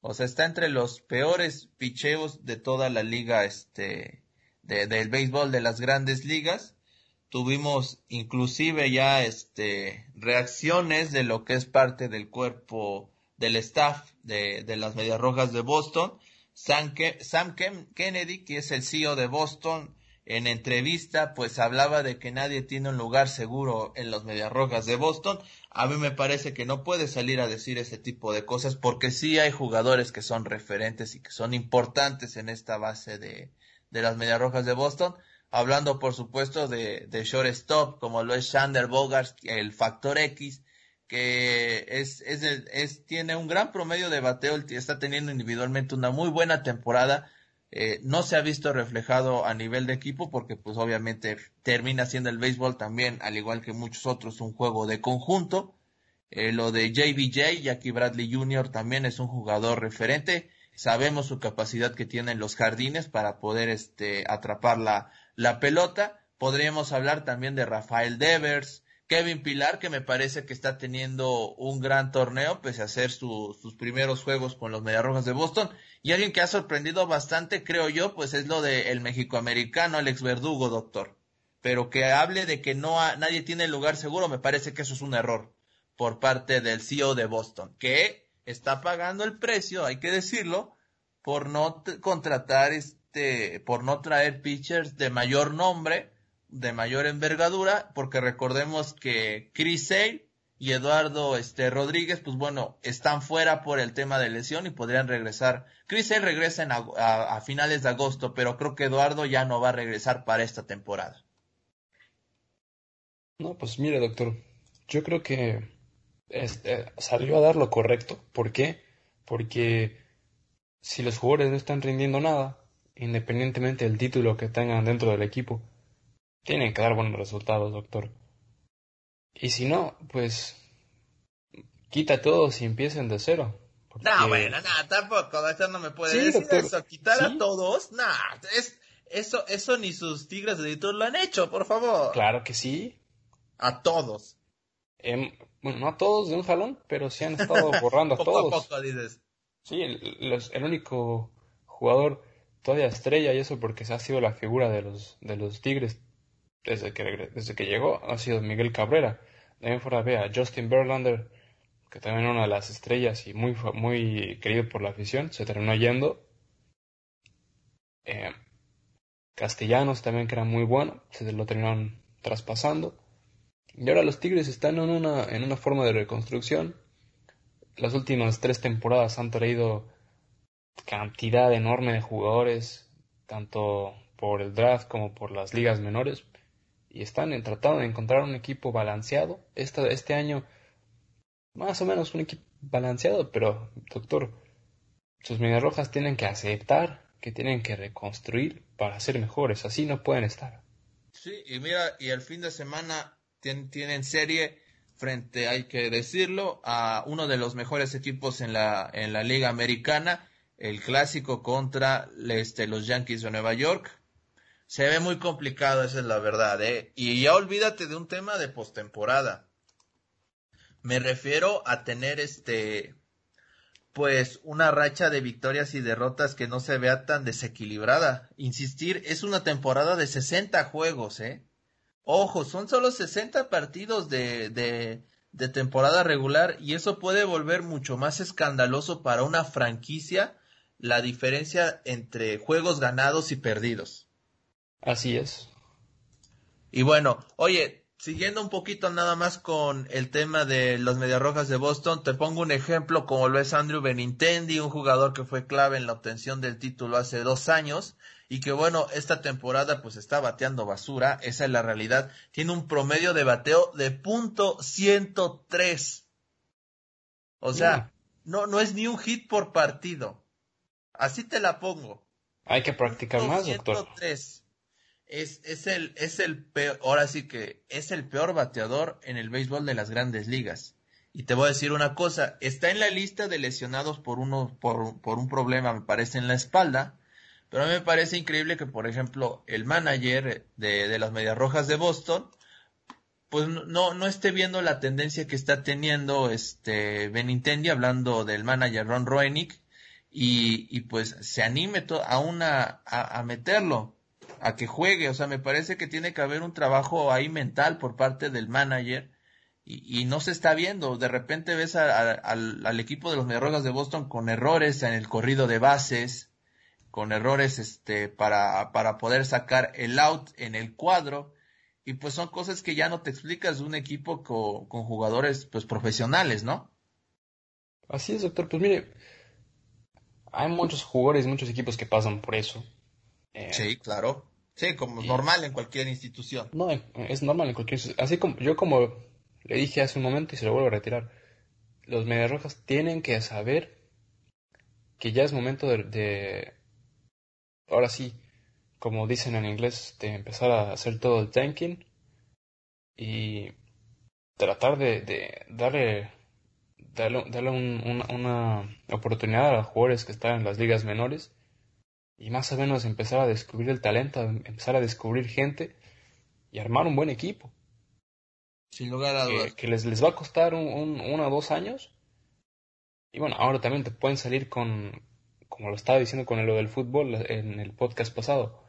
o sea, está entre los peores picheos de toda la liga, este, de, del béisbol de las grandes ligas. Tuvimos inclusive ya, este, reacciones de lo que es parte del cuerpo del staff de, de las Medias Rojas de Boston. Sam, Sam Kennedy, que es el CEO de Boston, en entrevista pues hablaba de que nadie tiene un lugar seguro en los Medias Rojas de Boston. A mí me parece que no puede salir a decir ese tipo de cosas porque sí hay jugadores que son referentes y que son importantes en esta base de, de las Medias Rojas de Boston. Hablando por supuesto de, de shortstop como lo es Shander Bogarts, el factor X, que es, es, es, tiene un gran promedio de bateo, está teniendo individualmente una muy buena temporada eh, no se ha visto reflejado a nivel de equipo porque pues obviamente termina siendo el béisbol también, al igual que muchos otros, un juego de conjunto. Eh, lo de JBJ, Jackie Bradley Jr. también es un jugador referente. Sabemos su capacidad que tiene en los jardines para poder este, atrapar la, la pelota. Podríamos hablar también de Rafael Devers, Kevin Pilar, que me parece que está teniendo un gran torneo, pese a hacer sus primeros juegos con los Mediarrojas de Boston. Y alguien que ha sorprendido bastante, creo yo, pues es lo del el mexicoamericano Alex Verdugo, doctor. Pero que hable de que no nadie tiene lugar seguro, me parece que eso es un error por parte del CEO de Boston, que está pagando el precio, hay que decirlo, por no contratar este, por no traer pitchers de mayor nombre de mayor envergadura, porque recordemos que Chris Sale y Eduardo este, Rodríguez, pues bueno, están fuera por el tema de lesión y podrían regresar. Chris Sale regresa a, a, finales de agosto, pero creo que Eduardo ya no va a regresar para esta temporada. No, pues mire, doctor, yo creo que este, salió a dar lo correcto. ¿Por qué? Porque si los jugadores no están rindiendo nada, independientemente del título que tengan dentro del equipo, tienen que dar buenos resultados, doctor. Y si no, pues quita todos y empiecen de cero. No, bueno, no, tampoco, eso no me puede decir eso. Quitar a todos, no, es, eso, eso ni sus tigres de editor lo han hecho, por favor. Claro que sí. A todos. Em, bueno, no a todos de un jalón, pero sí han estado borrando a todos. A poco, dices. Sí, el, el, único jugador todavía estrella y eso porque se ha sido la figura de los, de los tigres desde que, desde que llegó ha sido Miguel Cabrera. También fuera ve a Justin Verlander, que también una de las estrellas y muy, muy querido por la afición, se terminó yendo. Eh, Castellanos también, que era muy bueno, se lo terminaron traspasando. Y ahora los Tigres están en una, en una forma de reconstrucción. Las últimas tres temporadas han traído cantidad enorme de jugadores, tanto por el draft como por las ligas menores y están tratando de encontrar un equipo balanceado. Este, este año, más o menos un equipo balanceado, pero doctor, sus medias rojas tienen que aceptar que tienen que reconstruir para ser mejores, así no pueden estar. Sí, y mira, y el fin de semana tienen, serie frente, hay que decirlo, a uno de los mejores equipos en la, en la Liga Americana, el clásico contra este, los Yankees de Nueva York se ve muy complicado, esa es la verdad, ¿eh? Y ya olvídate de un tema de postemporada. Me refiero a tener este, pues una racha de victorias y derrotas que no se vea tan desequilibrada. Insistir, es una temporada de 60 juegos, ¿eh? Ojo, son solo 60 partidos de, de, de temporada regular y eso puede volver mucho más escandaloso para una franquicia la diferencia entre juegos ganados y perdidos. Así es. Y bueno, oye, siguiendo un poquito nada más con el tema de los Mediarrojas de Boston, te pongo un ejemplo como lo es Andrew Benintendi, un jugador que fue clave en la obtención del título hace dos años y que bueno, esta temporada pues está bateando basura, esa es la realidad. Tiene un promedio de bateo de punto 103. O sea, no, no es ni un hit por partido. Así te la pongo. Hay que practicar más, doctor. 103 es, es, el, es el peor, ahora sí que es el peor bateador en el béisbol de las grandes ligas. Y te voy a decir una cosa, está en la lista de lesionados por uno, por, por un problema, me parece, en la espalda, pero a mí me parece increíble que, por ejemplo, el manager de, de las Medias Rojas de Boston, pues no, no esté viendo la tendencia que está teniendo este Benintendi, hablando del manager Ron Roenick, y, y pues se anime a, a meterlo a que juegue. O sea, me parece que tiene que haber un trabajo ahí mental por parte del manager y, no se está viendo. De repente ves al, equipo de los Mediarrojas de Boston con errores en el corrido de bases, con errores este, para, para poder sacar el out en el cuadro. Y pues son cosas que ya no te explicas de un equipo con, con jugadores pues profesionales, ¿no? Así es, doctor. Pues mire, hay muchos jugadores, muchos equipos que pasan por eso. Eh, sí, claro. Sí, como normal en cualquier institución. No, es normal en cualquier institución. Así como yo como le dije hace un momento y se lo vuelvo a retirar. Los Medias tienen que saber que ya es momento de, ahora sí, como dicen en inglés, de empezar a hacer todo el tanking y tratar de, darle, darle, una oportunidad a los jugadores que están en las ligas menores y más o menos empezar a descubrir el talento, empezar a descubrir gente y armar un buen equipo. Sin lugar a dudas. Que, les, les va a costar un, uno o dos años. Y bueno, ahora también te pueden salir con, como lo estaba diciendo con lo del fútbol en el podcast pasado,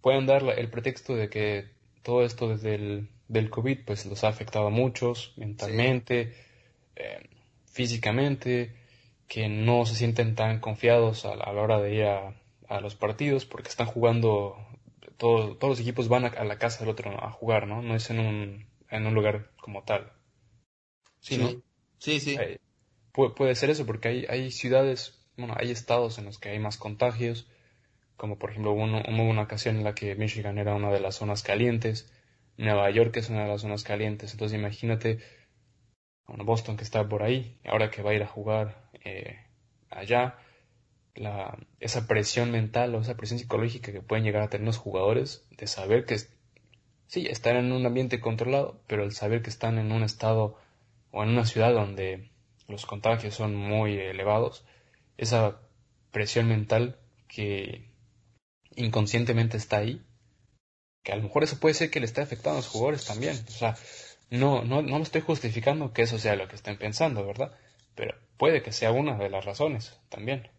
pueden dar el pretexto de que todo esto desde el del COVID pues los ha afectado a muchos mentalmente, eh, físicamente, que no se sienten tan confiados a la, hora de ir a, los partidos porque están jugando, todos los equipos van a, la casa del otro a jugar, ¿no? No es en un, en un lugar como tal. Sí, ¿no? Sí, sí. Eh, puede, ser eso porque hay, hay ciudades, bueno, hay estados en los que hay más contagios, como por ejemplo hubo, hubo una ocasión en la que Michigan era una de las zonas calientes, Nueva York es una de las zonas calientes, entonces imagínate bueno, Boston que está por ahí, ahora que va a ir a jugar eh, allá, la, esa presión mental o esa presión psicológica que pueden llegar a tener los jugadores de saber que sí, están en un ambiente controlado, pero el saber que están en un estado o en una ciudad donde los contagios son muy elevados, esa presión mental que inconscientemente está ahí, que a lo mejor eso puede ser que le esté afectando a los jugadores también. O sea, no, no, no estoy justificando que eso sea lo que estén pensando, ¿verdad? Pero puede que sea una de las razones también.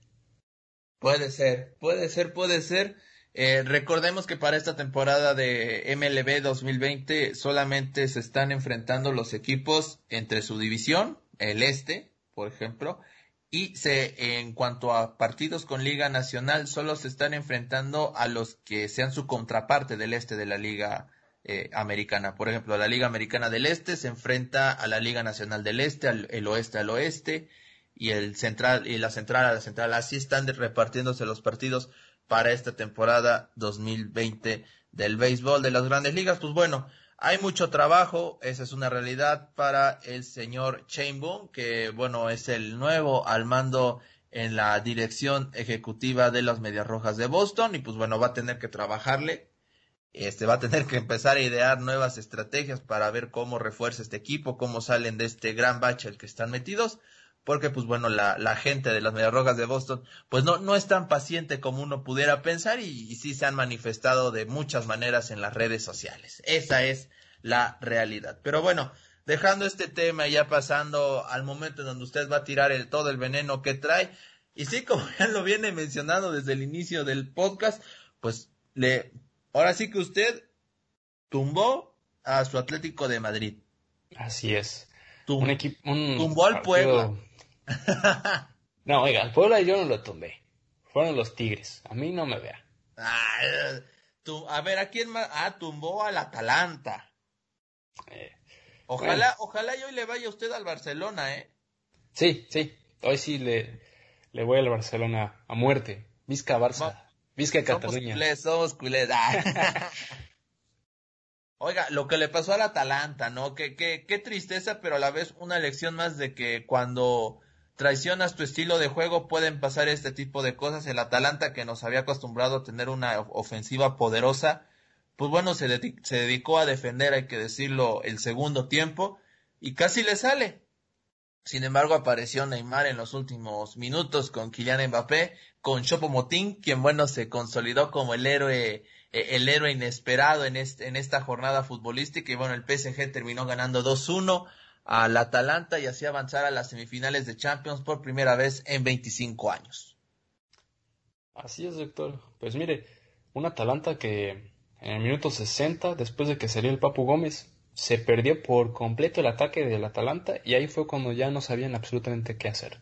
Puede ser, puede ser, puede ser. Eh, recordemos que para esta temporada de MLB 2020 solamente se están enfrentando los equipos entre su división, el este, por ejemplo, y se, en cuanto a partidos con Liga Nacional, solo se están enfrentando a los que sean su contraparte del este de la Liga eh, americana. Por ejemplo, la Liga Americana del Este se enfrenta a la Liga Nacional del Este, al, el oeste al oeste, y el central, y la central a la central. Así están repartiéndose los partidos para esta temporada 2020 del béisbol de las grandes ligas. Pues bueno, hay mucho trabajo, esa es una realidad para el señor Chainboom, que bueno, es el nuevo al mando en la dirección ejecutiva de las Medias Rojas de Boston y pues bueno, va a tener que trabajarle este va a tener que empezar a idear nuevas estrategias para ver cómo refuerza este equipo, cómo salen de este gran bache al que están metidos, porque pues bueno, la, la gente de las Medias Rojas de Boston pues no, no es tan paciente como uno pudiera pensar y, y sí se han manifestado de muchas maneras en las redes sociales. Esa es la realidad. Pero bueno, dejando este tema y ya pasando al momento en donde usted va a tirar el, todo el veneno que trae, y sí, como ya lo viene mencionando desde el inicio del podcast, pues le Ahora sí que usted tumbó a su Atlético de Madrid. Así es. un equipo, tumbó al Puebla. no, oiga, al Puebla yo no lo tumbé. Fueron los Tigres. A mí no me vea. Ah, a ver, ¿a quién más? Ah, tumbó al Atalanta. Eh, ojalá, ojalá y hoy le vaya usted al Barcelona, ¿eh? Sí, sí. Hoy sí le, le voy al Barcelona a muerte. Vizca Barça. Vizca Cataluña. Somos culés, ah. Oiga, lo que le pasó al Atalanta, ¿no? Que, qué tristeza, pero a la vez una lección más de que cuando traicionas tu estilo de juego pueden pasar este tipo de cosas. El Atalanta que nos había acostumbrado a tener una ofensiva poderosa, pues bueno, se, se dedicó a defender, hay que decirlo, el segundo tiempo y casi le sale. Sin embargo, apareció Neymar en los últimos minutos con Kylian Mbappé, con Chopo Motín, quien bueno se consolidó como el héroe, eh, el héroe inesperado en, este, en esta jornada futbolística y bueno, el PSG terminó ganando 2-1 al Atalanta y así avanzar a las semifinales de Champions por primera vez en 25 años. Así es, doctor. Pues mire, un Atalanta que en el minuto 60, después de que salió el Papu Gómez, se perdió por completo el ataque del Atalanta y ahí fue cuando ya no sabían absolutamente qué hacer.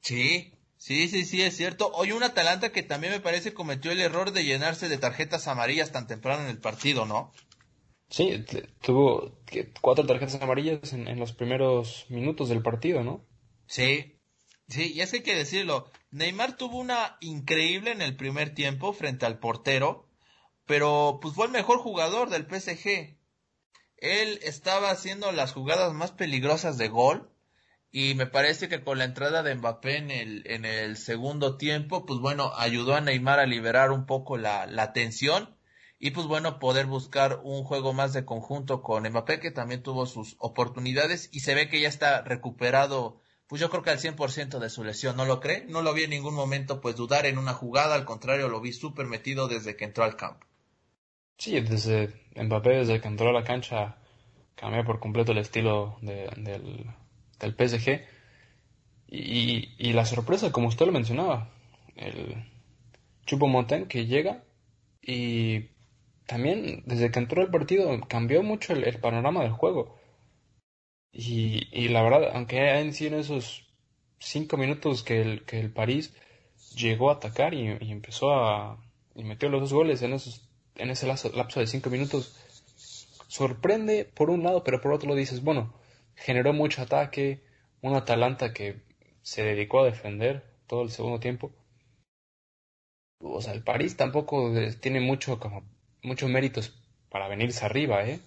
Sí, Sí, sí, sí, es cierto. Hoy un Atalanta que también me parece cometió el error de llenarse de tarjetas amarillas tan temprano en el partido, ¿no? Sí, tuvo cuatro tarjetas amarillas en, los primeros minutos del partido, ¿no? Sí, sí, y es hay que decirlo. Neymar tuvo una increíble en el primer tiempo frente al portero, pero pues fue el mejor jugador del PSG. Él estaba haciendo las jugadas más peligrosas de gol y me parece que con la entrada de Mbappé en el, en el segundo tiempo, pues bueno, ayudó a Neymar a liberar un poco la, la tensión y pues bueno, poder buscar un juego más de conjunto con Mbappé que también tuvo sus oportunidades y se ve que ya está recuperado, pues yo creo que al 100% de su lesión, ¿no lo cree? No lo vi en ningún momento pues dudar en una jugada, al contrario, lo vi súper metido desde que entró al campo. Sí, desde Mbappé, desde que entró a la cancha, cambió por completo el estilo del del PSG. Y, la sorpresa, como usted lo mencionaba, el Chupo que llega y también desde que entró el partido cambió mucho el, panorama del juego. Y, la verdad, aunque hayan sido esos cinco minutos que el, que el París llegó a atacar y, empezó a... y metió los dos goles en, esos, en ese lapso de cinco minutos, sorprende por un lado, pero por otro lo dices, bueno, generó mucho ataque, un Atalanta que se dedicó a defender todo el segundo tiempo. O sea, el París tampoco tiene mucho como muchos méritos para venirse arriba, ¿eh?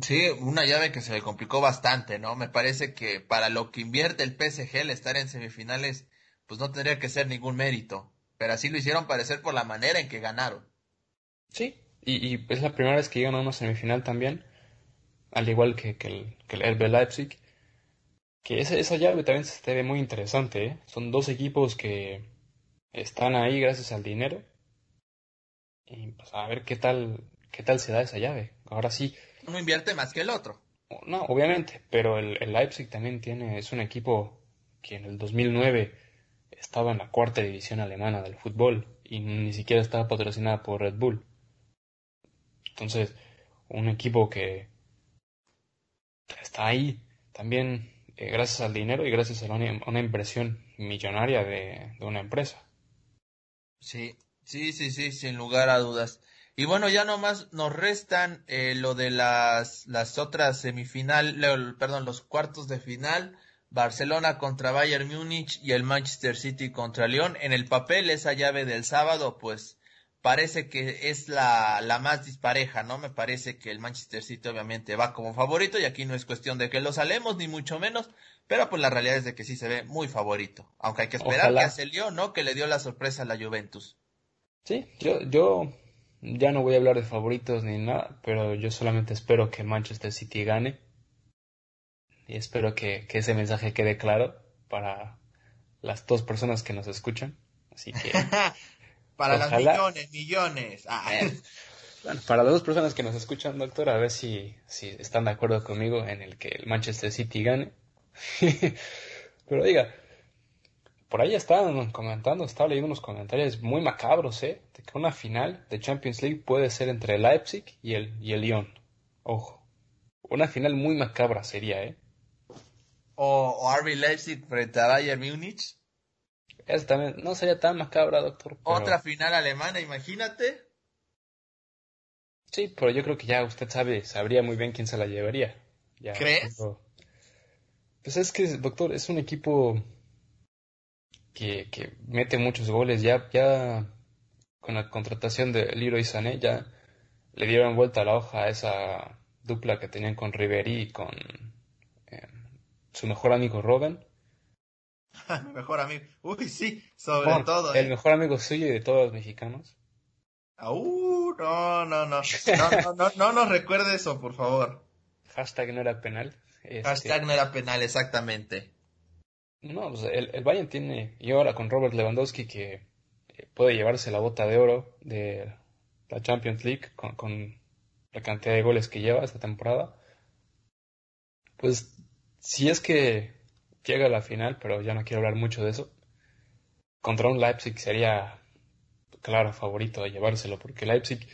Sí, una llave que se le complicó bastante, ¿no? Me parece que para lo que invierte el PSG el estar en semifinales, pues no tendría que ser ningún mérito. Pero así lo hicieron parecer por la manera en que ganaron. Sí, y, y es la primera vez que llegan a una semifinal también al igual que, el, que el RB Leipzig. Que esa, esa llave también se ve muy interesante. ¿eh? Son dos equipos que están ahí gracias al dinero. Y pues a ver qué tal, qué tal se da esa llave. Ahora sí. Uno invierte más que el otro. No, obviamente, pero el, el Leipzig también tiene, es un equipo que en el 2009 estaba en la cuarta división alemana del fútbol y ni siquiera estaba patrocinada por Red Bull. Entonces, un equipo que, está ahí también eh, gracias al dinero y gracias a una, inversión millonaria de, una empresa. Sí, sí, sí, sí, sin lugar a dudas. Y bueno, ya nomás nos restan eh, lo de las, las otras semifinal, perdón, los cuartos de final. Barcelona contra Bayern Múnich y el Manchester City contra León. En el papel, esa llave del sábado, pues parece que es la, la más dispareja, ¿no? Me parece que el Manchester City obviamente va como favorito y aquí no es cuestión de que lo salemos ni mucho menos, pero pues la realidad es de que sí se ve muy favorito, aunque hay que esperar que hace el ¿no? Que le dio la sorpresa a la Juventus. Sí, yo, yo ya no voy a hablar de favoritos ni nada, pero yo solamente espero que Manchester City gane y espero que, que ese mensaje quede claro para las dos personas que nos escuchan. Así que Para las millones, millones. Ah. Eh, bueno, para las dos personas que nos escuchan, doctor, a ver si, si están de acuerdo conmigo en el que el Manchester City gane. Pero diga, por ahí estaban comentando, estaba leyendo unos comentarios muy macabros, ¿eh? De que una final de Champions League puede ser entre el Leipzig y el, y el Lyon. Ojo. Una final muy macabra sería, ¿eh? O, o RB Leipzig frente a Bayern Múnich. Eso también no sería tan macabra, doctor. Otra final alemana, imagínate. Sí, pero yo creo que ya usted sabe, sabría muy bien quién se la llevaría. ¿Crees? Pues es que, doctor, es un equipo que, que mete muchos goles. Ya, ya con la contratación de Leroy Sané, ya le dieron vuelta a la hoja a esa dupla que tenían con Ribery y con eh, su mejor amigo Robin. mi mejor amigo. Uy, sí, sobre todo. El ¿eh? mejor amigo suyo y de todos los mexicanos. Uh, no, no, no. No, no, no, nos recuerde eso, por favor. Hashtag no era penal. Este, Hashtag no era penal, exactamente. No, pues el, el Bayern tiene, y ahora con Robert Lewandowski que eh, puede llevarse la bota de oro de la Champions League con, la cantidad de goles que lleva esta temporada. Pues si es que llega a la final, pero ya no quiero hablar mucho de eso. Contra un Leipzig sería, claro, favorito de llevárselo, porque Leipzig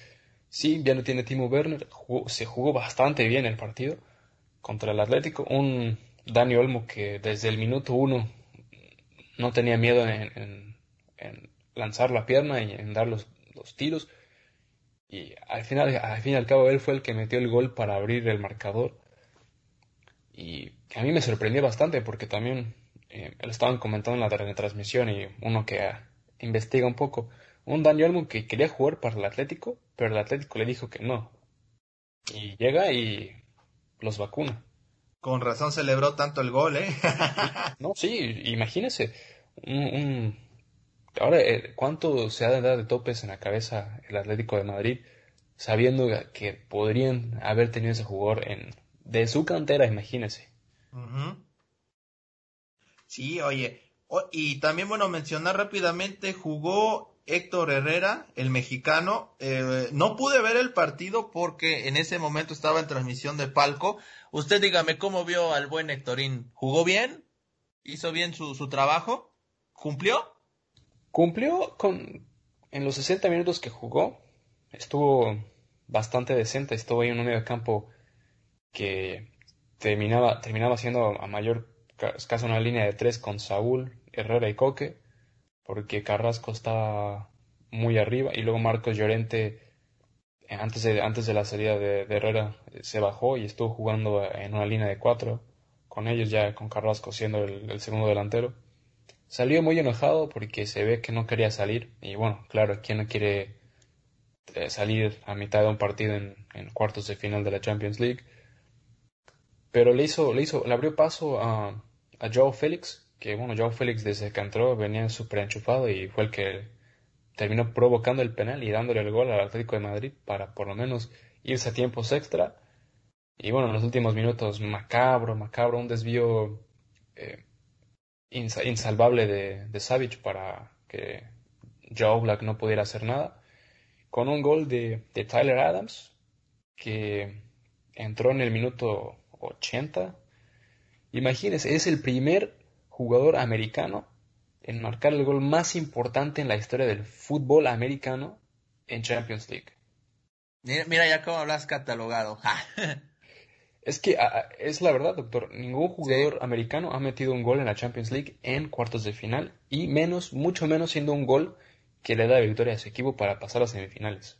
sí, ya no tiene Timo Werner, se jugó bastante bien el partido contra el Atlético. Un Dani Olmo que desde el minuto uno no tenía miedo en, lanzar la pierna y en dar los, tiros. Y al final, al fin y al cabo, él fue el que metió el gol para abrir el marcador. Y a mí me sorprendió bastante porque también eh, lo estaban comentando en la retransmisión y uno que investiga un poco. Un Daniel que quería jugar para el Atlético, pero el Atlético le dijo que no. Y llega y los vacuna. Con razón celebró tanto el gol, ¿eh? no, sí, imagínese. Un, Ahora, eh, ¿cuánto se ha de dar de topes en la cabeza el Atlético de Madrid sabiendo que podrían haber tenido ese jugador en, de su cantera, imagínese? Sí, oye. y también, bueno, mencionar rápidamente, jugó Héctor Herrera, el mexicano. Eh, no pude ver el partido porque en ese momento estaba en transmisión de palco. Usted dígame cómo vio al buen Héctorín. ¿Jugó bien? ¿Hizo bien su, su trabajo? ¿Cumplió? Cumplió con... En los 60 minutos que jugó, estuvo bastante decente. Estuvo ahí en un medio campo que terminaba, terminaba siendo a mayor caso una línea de tres con Saúl, Herrera y Coque porque Carrasco estaba muy arriba y luego Marcos Llorente eh, antes de, antes de la salida de, Herrera eh, se bajó y estuvo jugando en una línea de cuatro con ellos ya con Carrasco siendo el, segundo delantero. Salió muy enojado porque se ve que no quería salir y bueno claro quién no quiere eh, salir a mitad de un partido en, cuartos de final de la Champions League pero le hizo le hizo le abrió paso a, a Joe Félix que bueno, Joao Félix desde que entró venía súper enchufado y fue el que terminó provocando el penal y dándole el gol al Atlético de Madrid para por lo menos irse a tiempos extra. Y bueno, en los últimos minutos, macabro, macabro, un desvío eh, insalvable de, de Savage para que Joe Black no pudiera hacer nada. Con un gol de, de Tyler Adams, que entró en el minuto 80. Imagínense, es el primer jugador americano en marcar el gol más importante en la historia del fútbol americano en Champions League. Mira, ya cómo hablas catalogado. es que es la verdad, doctor. Ningún jugador americano ha metido un gol en la Champions League en cuartos de final y menos, mucho menos siendo un gol que le da victoria a su equipo para pasar a semifinales.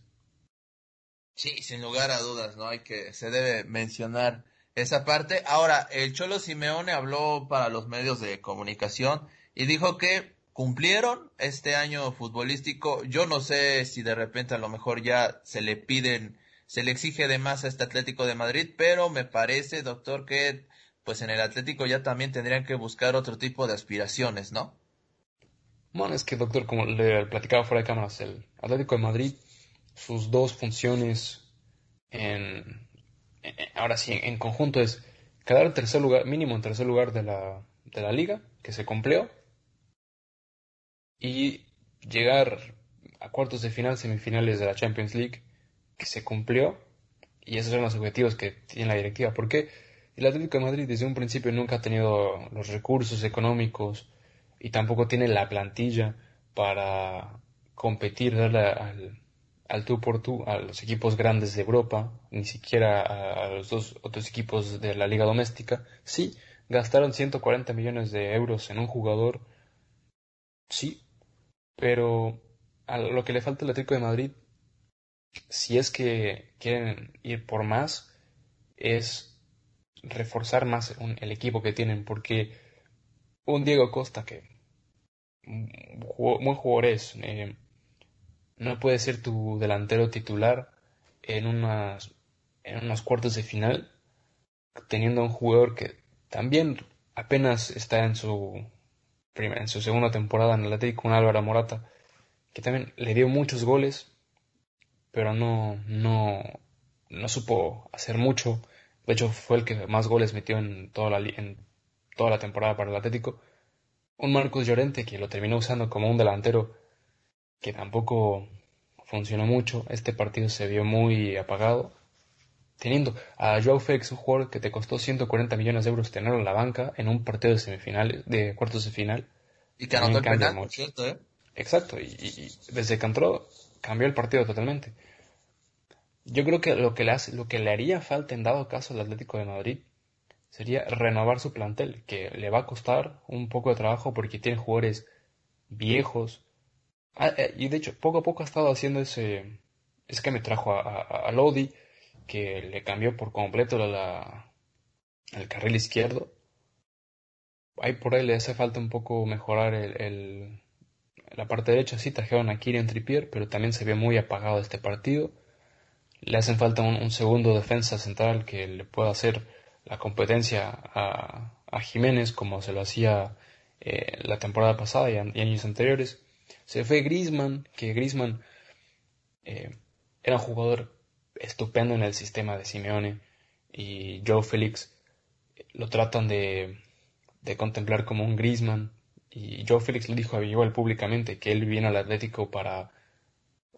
Sí, sin lugar a dudas, ¿no? Hay que, se debe mencionar esa parte. Ahora, el Cholo Simeone habló para los medios de comunicación y dijo que cumplieron este año futbolístico. Yo no sé si de repente a lo mejor ya se le piden, se le exige de más a este Atlético de Madrid, pero me parece, doctor, que pues en el Atlético ya también tendrían que buscar otro tipo de aspiraciones, ¿no? Bueno, es que, doctor, como le platicaba fuera de cámaras, el Atlético de Madrid, sus dos funciones en ahora sí, en conjunto es quedar en tercer lugar, mínimo en tercer lugar de la, de la liga, que se cumplió, y llegar a cuartos de final, semifinales de la Champions League, que se cumplió, y esos son los objetivos que tiene la directiva, porque el Atlético de Madrid desde un principio nunca ha tenido los recursos económicos y tampoco tiene la plantilla para competir, darle al, al tú por tú a los equipos grandes de Europa, ni siquiera a, los dos otros equipos de la liga doméstica. Sí, gastaron 140 millones de euros en un jugador, sí, pero a lo que le falta al Atlético de Madrid, si es que quieren ir por más, es reforzar más el equipo que tienen, porque un Diego Costa que buen jugador es, eh, no puede ser tu delantero titular en, unas, en unos cuartos de final, teniendo un jugador que también apenas está en su, en su segunda temporada en el Atlético, con Álvaro Morata, que también le dio muchos goles, pero no, no, no supo hacer mucho. De hecho, fue el que más goles metió en toda la, en toda la temporada para el Atlético. Un Marcos Llorente que lo terminó usando como un delantero que tampoco funcionó mucho. Este partido se vio muy apagado. Teniendo a Joao Félix, un jugador que te costó 140 millones de euros tenerlo en la banca en un partido de semifinales, de cuartos de final. Y que anotó el penal, ¿cierto, eh? Exacto, y, desde que entró cambió el partido totalmente. Yo creo que lo que le hace, lo que le haría falta en dado caso al Atlético de Madrid sería renovar su plantel, que le va a costar un poco de trabajo porque tiene jugadores viejos. Ah, eh, y de hecho, poco a poco ha estado haciendo ese... Es que me trajo a, Lodi, que le cambió por completo la, el carril izquierdo. Ahí por ahí le hace falta un poco mejorar el, la parte derecha. Sí trajeron a Kirian Trippier, pero también se ve muy apagado este partido. Le hacen falta un, segundo defensa central que le pueda hacer la competencia a, a Jiménez como se lo hacía eh, la temporada pasada y, años anteriores. Se fue Griezmann, que Griezmann eh, era un jugador estupendo en el sistema de Simeone y Joe Félix lo tratan de, de contemplar como un Griezmann y Joe Félix le dijo a igual públicamente que él viene al Atlético para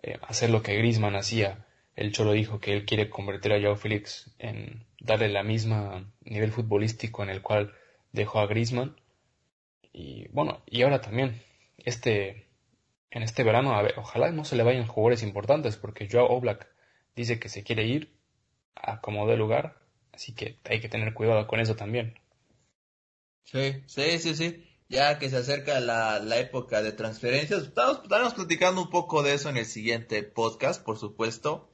eh, hacer lo que Griezmann hacía. El Cholo dijo que él quiere convertir a Joe Félix en darle la misma nivel futbolístico en el cual dejó a Griezmann. Y bueno, y ahora también, este, en este verano, a ver, ojalá no se le vayan jugadores importantes, porque Joe Oblak dice que se quiere ir a como de lugar, así que hay que tener cuidado con eso también. Sí, sí, sí, sí ya que se acerca la, la época de transferencias, estamos, estamos platicando un poco de eso en el siguiente podcast, por supuesto.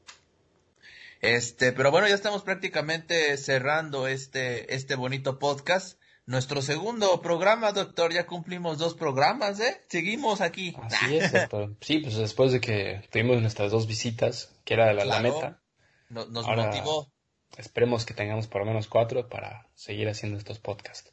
Este, pero bueno, ya estamos prácticamente cerrando este, este bonito podcast. Nuestro segundo programa, doctor, ya cumplimos dos programas, ¿eh? Seguimos aquí. Así es, doctor. Sí, pues después de que tuvimos nuestras dos visitas, que era la, la meta. nos motivó. Esperemos que tengamos por lo menos cuatro para seguir haciendo estos podcasts.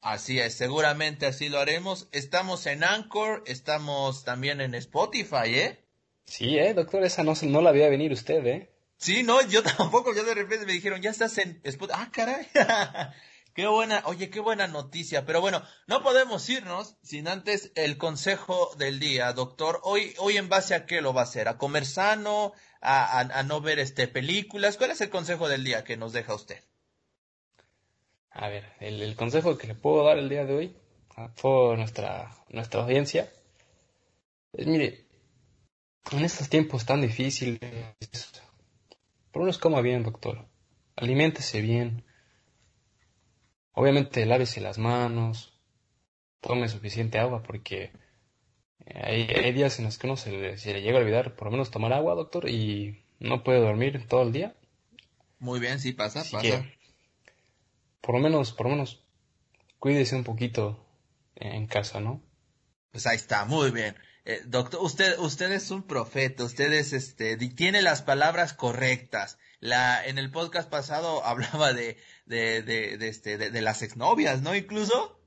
Así es, seguramente así lo haremos. Estamos en Anchor, estamos también en Spotify, ¿eh? Sí, eh, doctor, esa no, no la veía venir usted, ¿eh? Sí, no, yo tampoco, ya de repente me dijeron, ya estás en Spotify. Ah, caray. qué buena, oye, qué buena noticia. Pero bueno, no podemos irnos sin antes el consejo del día, doctor. Hoy, hoy en base a qué lo va a hacer? ¿A comer sano? ¿A, no ver este películas? ¿Cuál es el consejo del día que nos deja usted? A ver, el, consejo que le puedo dar el día de hoy a toda nuestra, nuestra audiencia es, mire, en estos tiempos tan difíciles, por unos coma bien, doctor. Aliméntese bien. Obviamente lávese las manos. Tome suficiente agua porque hay, hay días en los que uno se le, se le, llega a olvidar por lo menos tomar agua, doctor, y no puede dormir todo el día. Muy bien, sí pasa, pasa por lo menos, por lo menos, cuídese un poquito en casa, ¿no? Pues ahí está, muy bien. Eh, doctor, usted, usted es un profeta, usted es, este, tiene las palabras correctas. La, en el podcast pasado hablaba de, de, de, de este, de, las exnovias, ¿no? Incluso.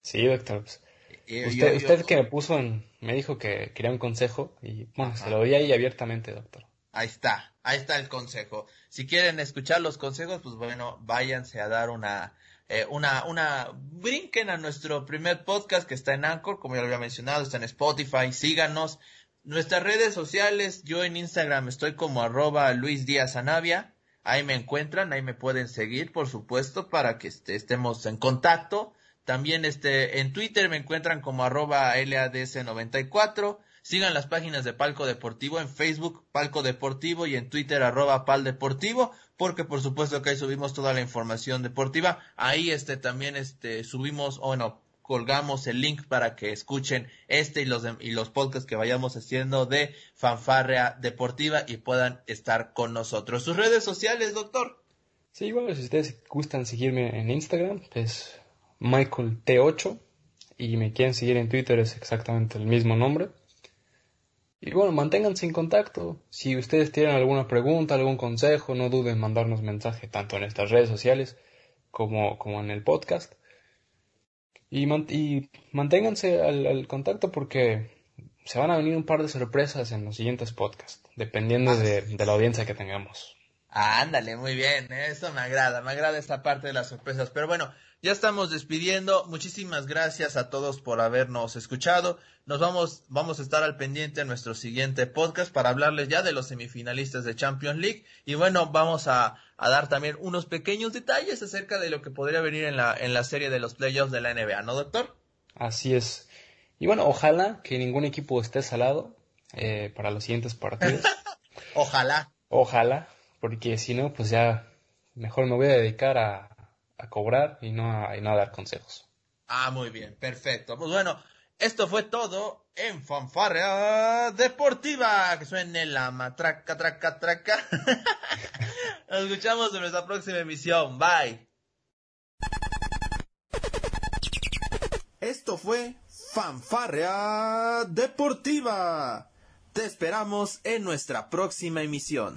Sí, doctor. Pues, eh, usted, usted que me puso en, me dijo que quería un consejo y, bueno, se lo doy ahí abiertamente, doctor. Ahí está, ahí está el consejo. Si quieren escuchar los consejos, pues bueno, váyanse a dar una, eh, una, una, brinquen a nuestro primer podcast que está en Anchor, como ya lo había mencionado, está en Spotify, síganos. Nuestras redes sociales, yo en Instagram estoy como arroba Luis Díaz Anavia, ahí me encuentran, ahí me pueden seguir, por supuesto, para que este, estemos en contacto. También este, en Twitter me encuentran como arroba LADS94. Sigan las páginas de Palco Deportivo en Facebook, Palco Deportivo y en Twitter, arroba Pal Deportivo, porque por supuesto que ahí subimos toda la información deportiva. Ahí este también este subimos, o no, colgamos el link para que escuchen este y los, y los podcasts que vayamos haciendo de Fanfarrea Deportiva y puedan estar con nosotros. ¿Sus redes sociales, doctor? Sí, bueno, si ustedes gustan seguirme en Instagram, es Michael T8 y me quieren seguir en Twitter es exactamente el mismo nombre. Y bueno, manténganse en contacto. Si ustedes tienen alguna pregunta, algún consejo, no duden en mandarnos mensaje tanto en estas redes sociales como, como en el podcast. Y, y manténganse al, contacto porque se van a venir un par de sorpresas en los siguientes podcasts, dependiendo de, de la audiencia que tengamos. ándale, muy bien, ¿eh? eso me agrada, me agrada esta parte de las sorpresas. Pero bueno, ya estamos despidiendo. Muchísimas gracias a todos por habernos escuchado. Nos vamos, vamos a estar al pendiente en nuestro siguiente podcast para hablarles ya de los semifinalistas de Champions League. Y bueno, vamos a, a dar también unos pequeños detalles acerca de lo que podría venir en la, en la serie de los playoffs de la NBA, ¿no, doctor? Así es. Y bueno, ojalá que ningún equipo esté salado eh, para los siguientes partidos. ojalá. Ojalá, porque si no, pues ya mejor me voy a dedicar a a cobrar y no a, y no a dar consejos. Ah, muy bien, perfecto. Pues bueno, esto fue todo en Fanfarria Deportiva. Que suene la matraca, traca, traca. Nos escuchamos en nuestra próxima emisión. Bye. Esto fue Fanfarria Deportiva. Te esperamos en nuestra próxima emisión.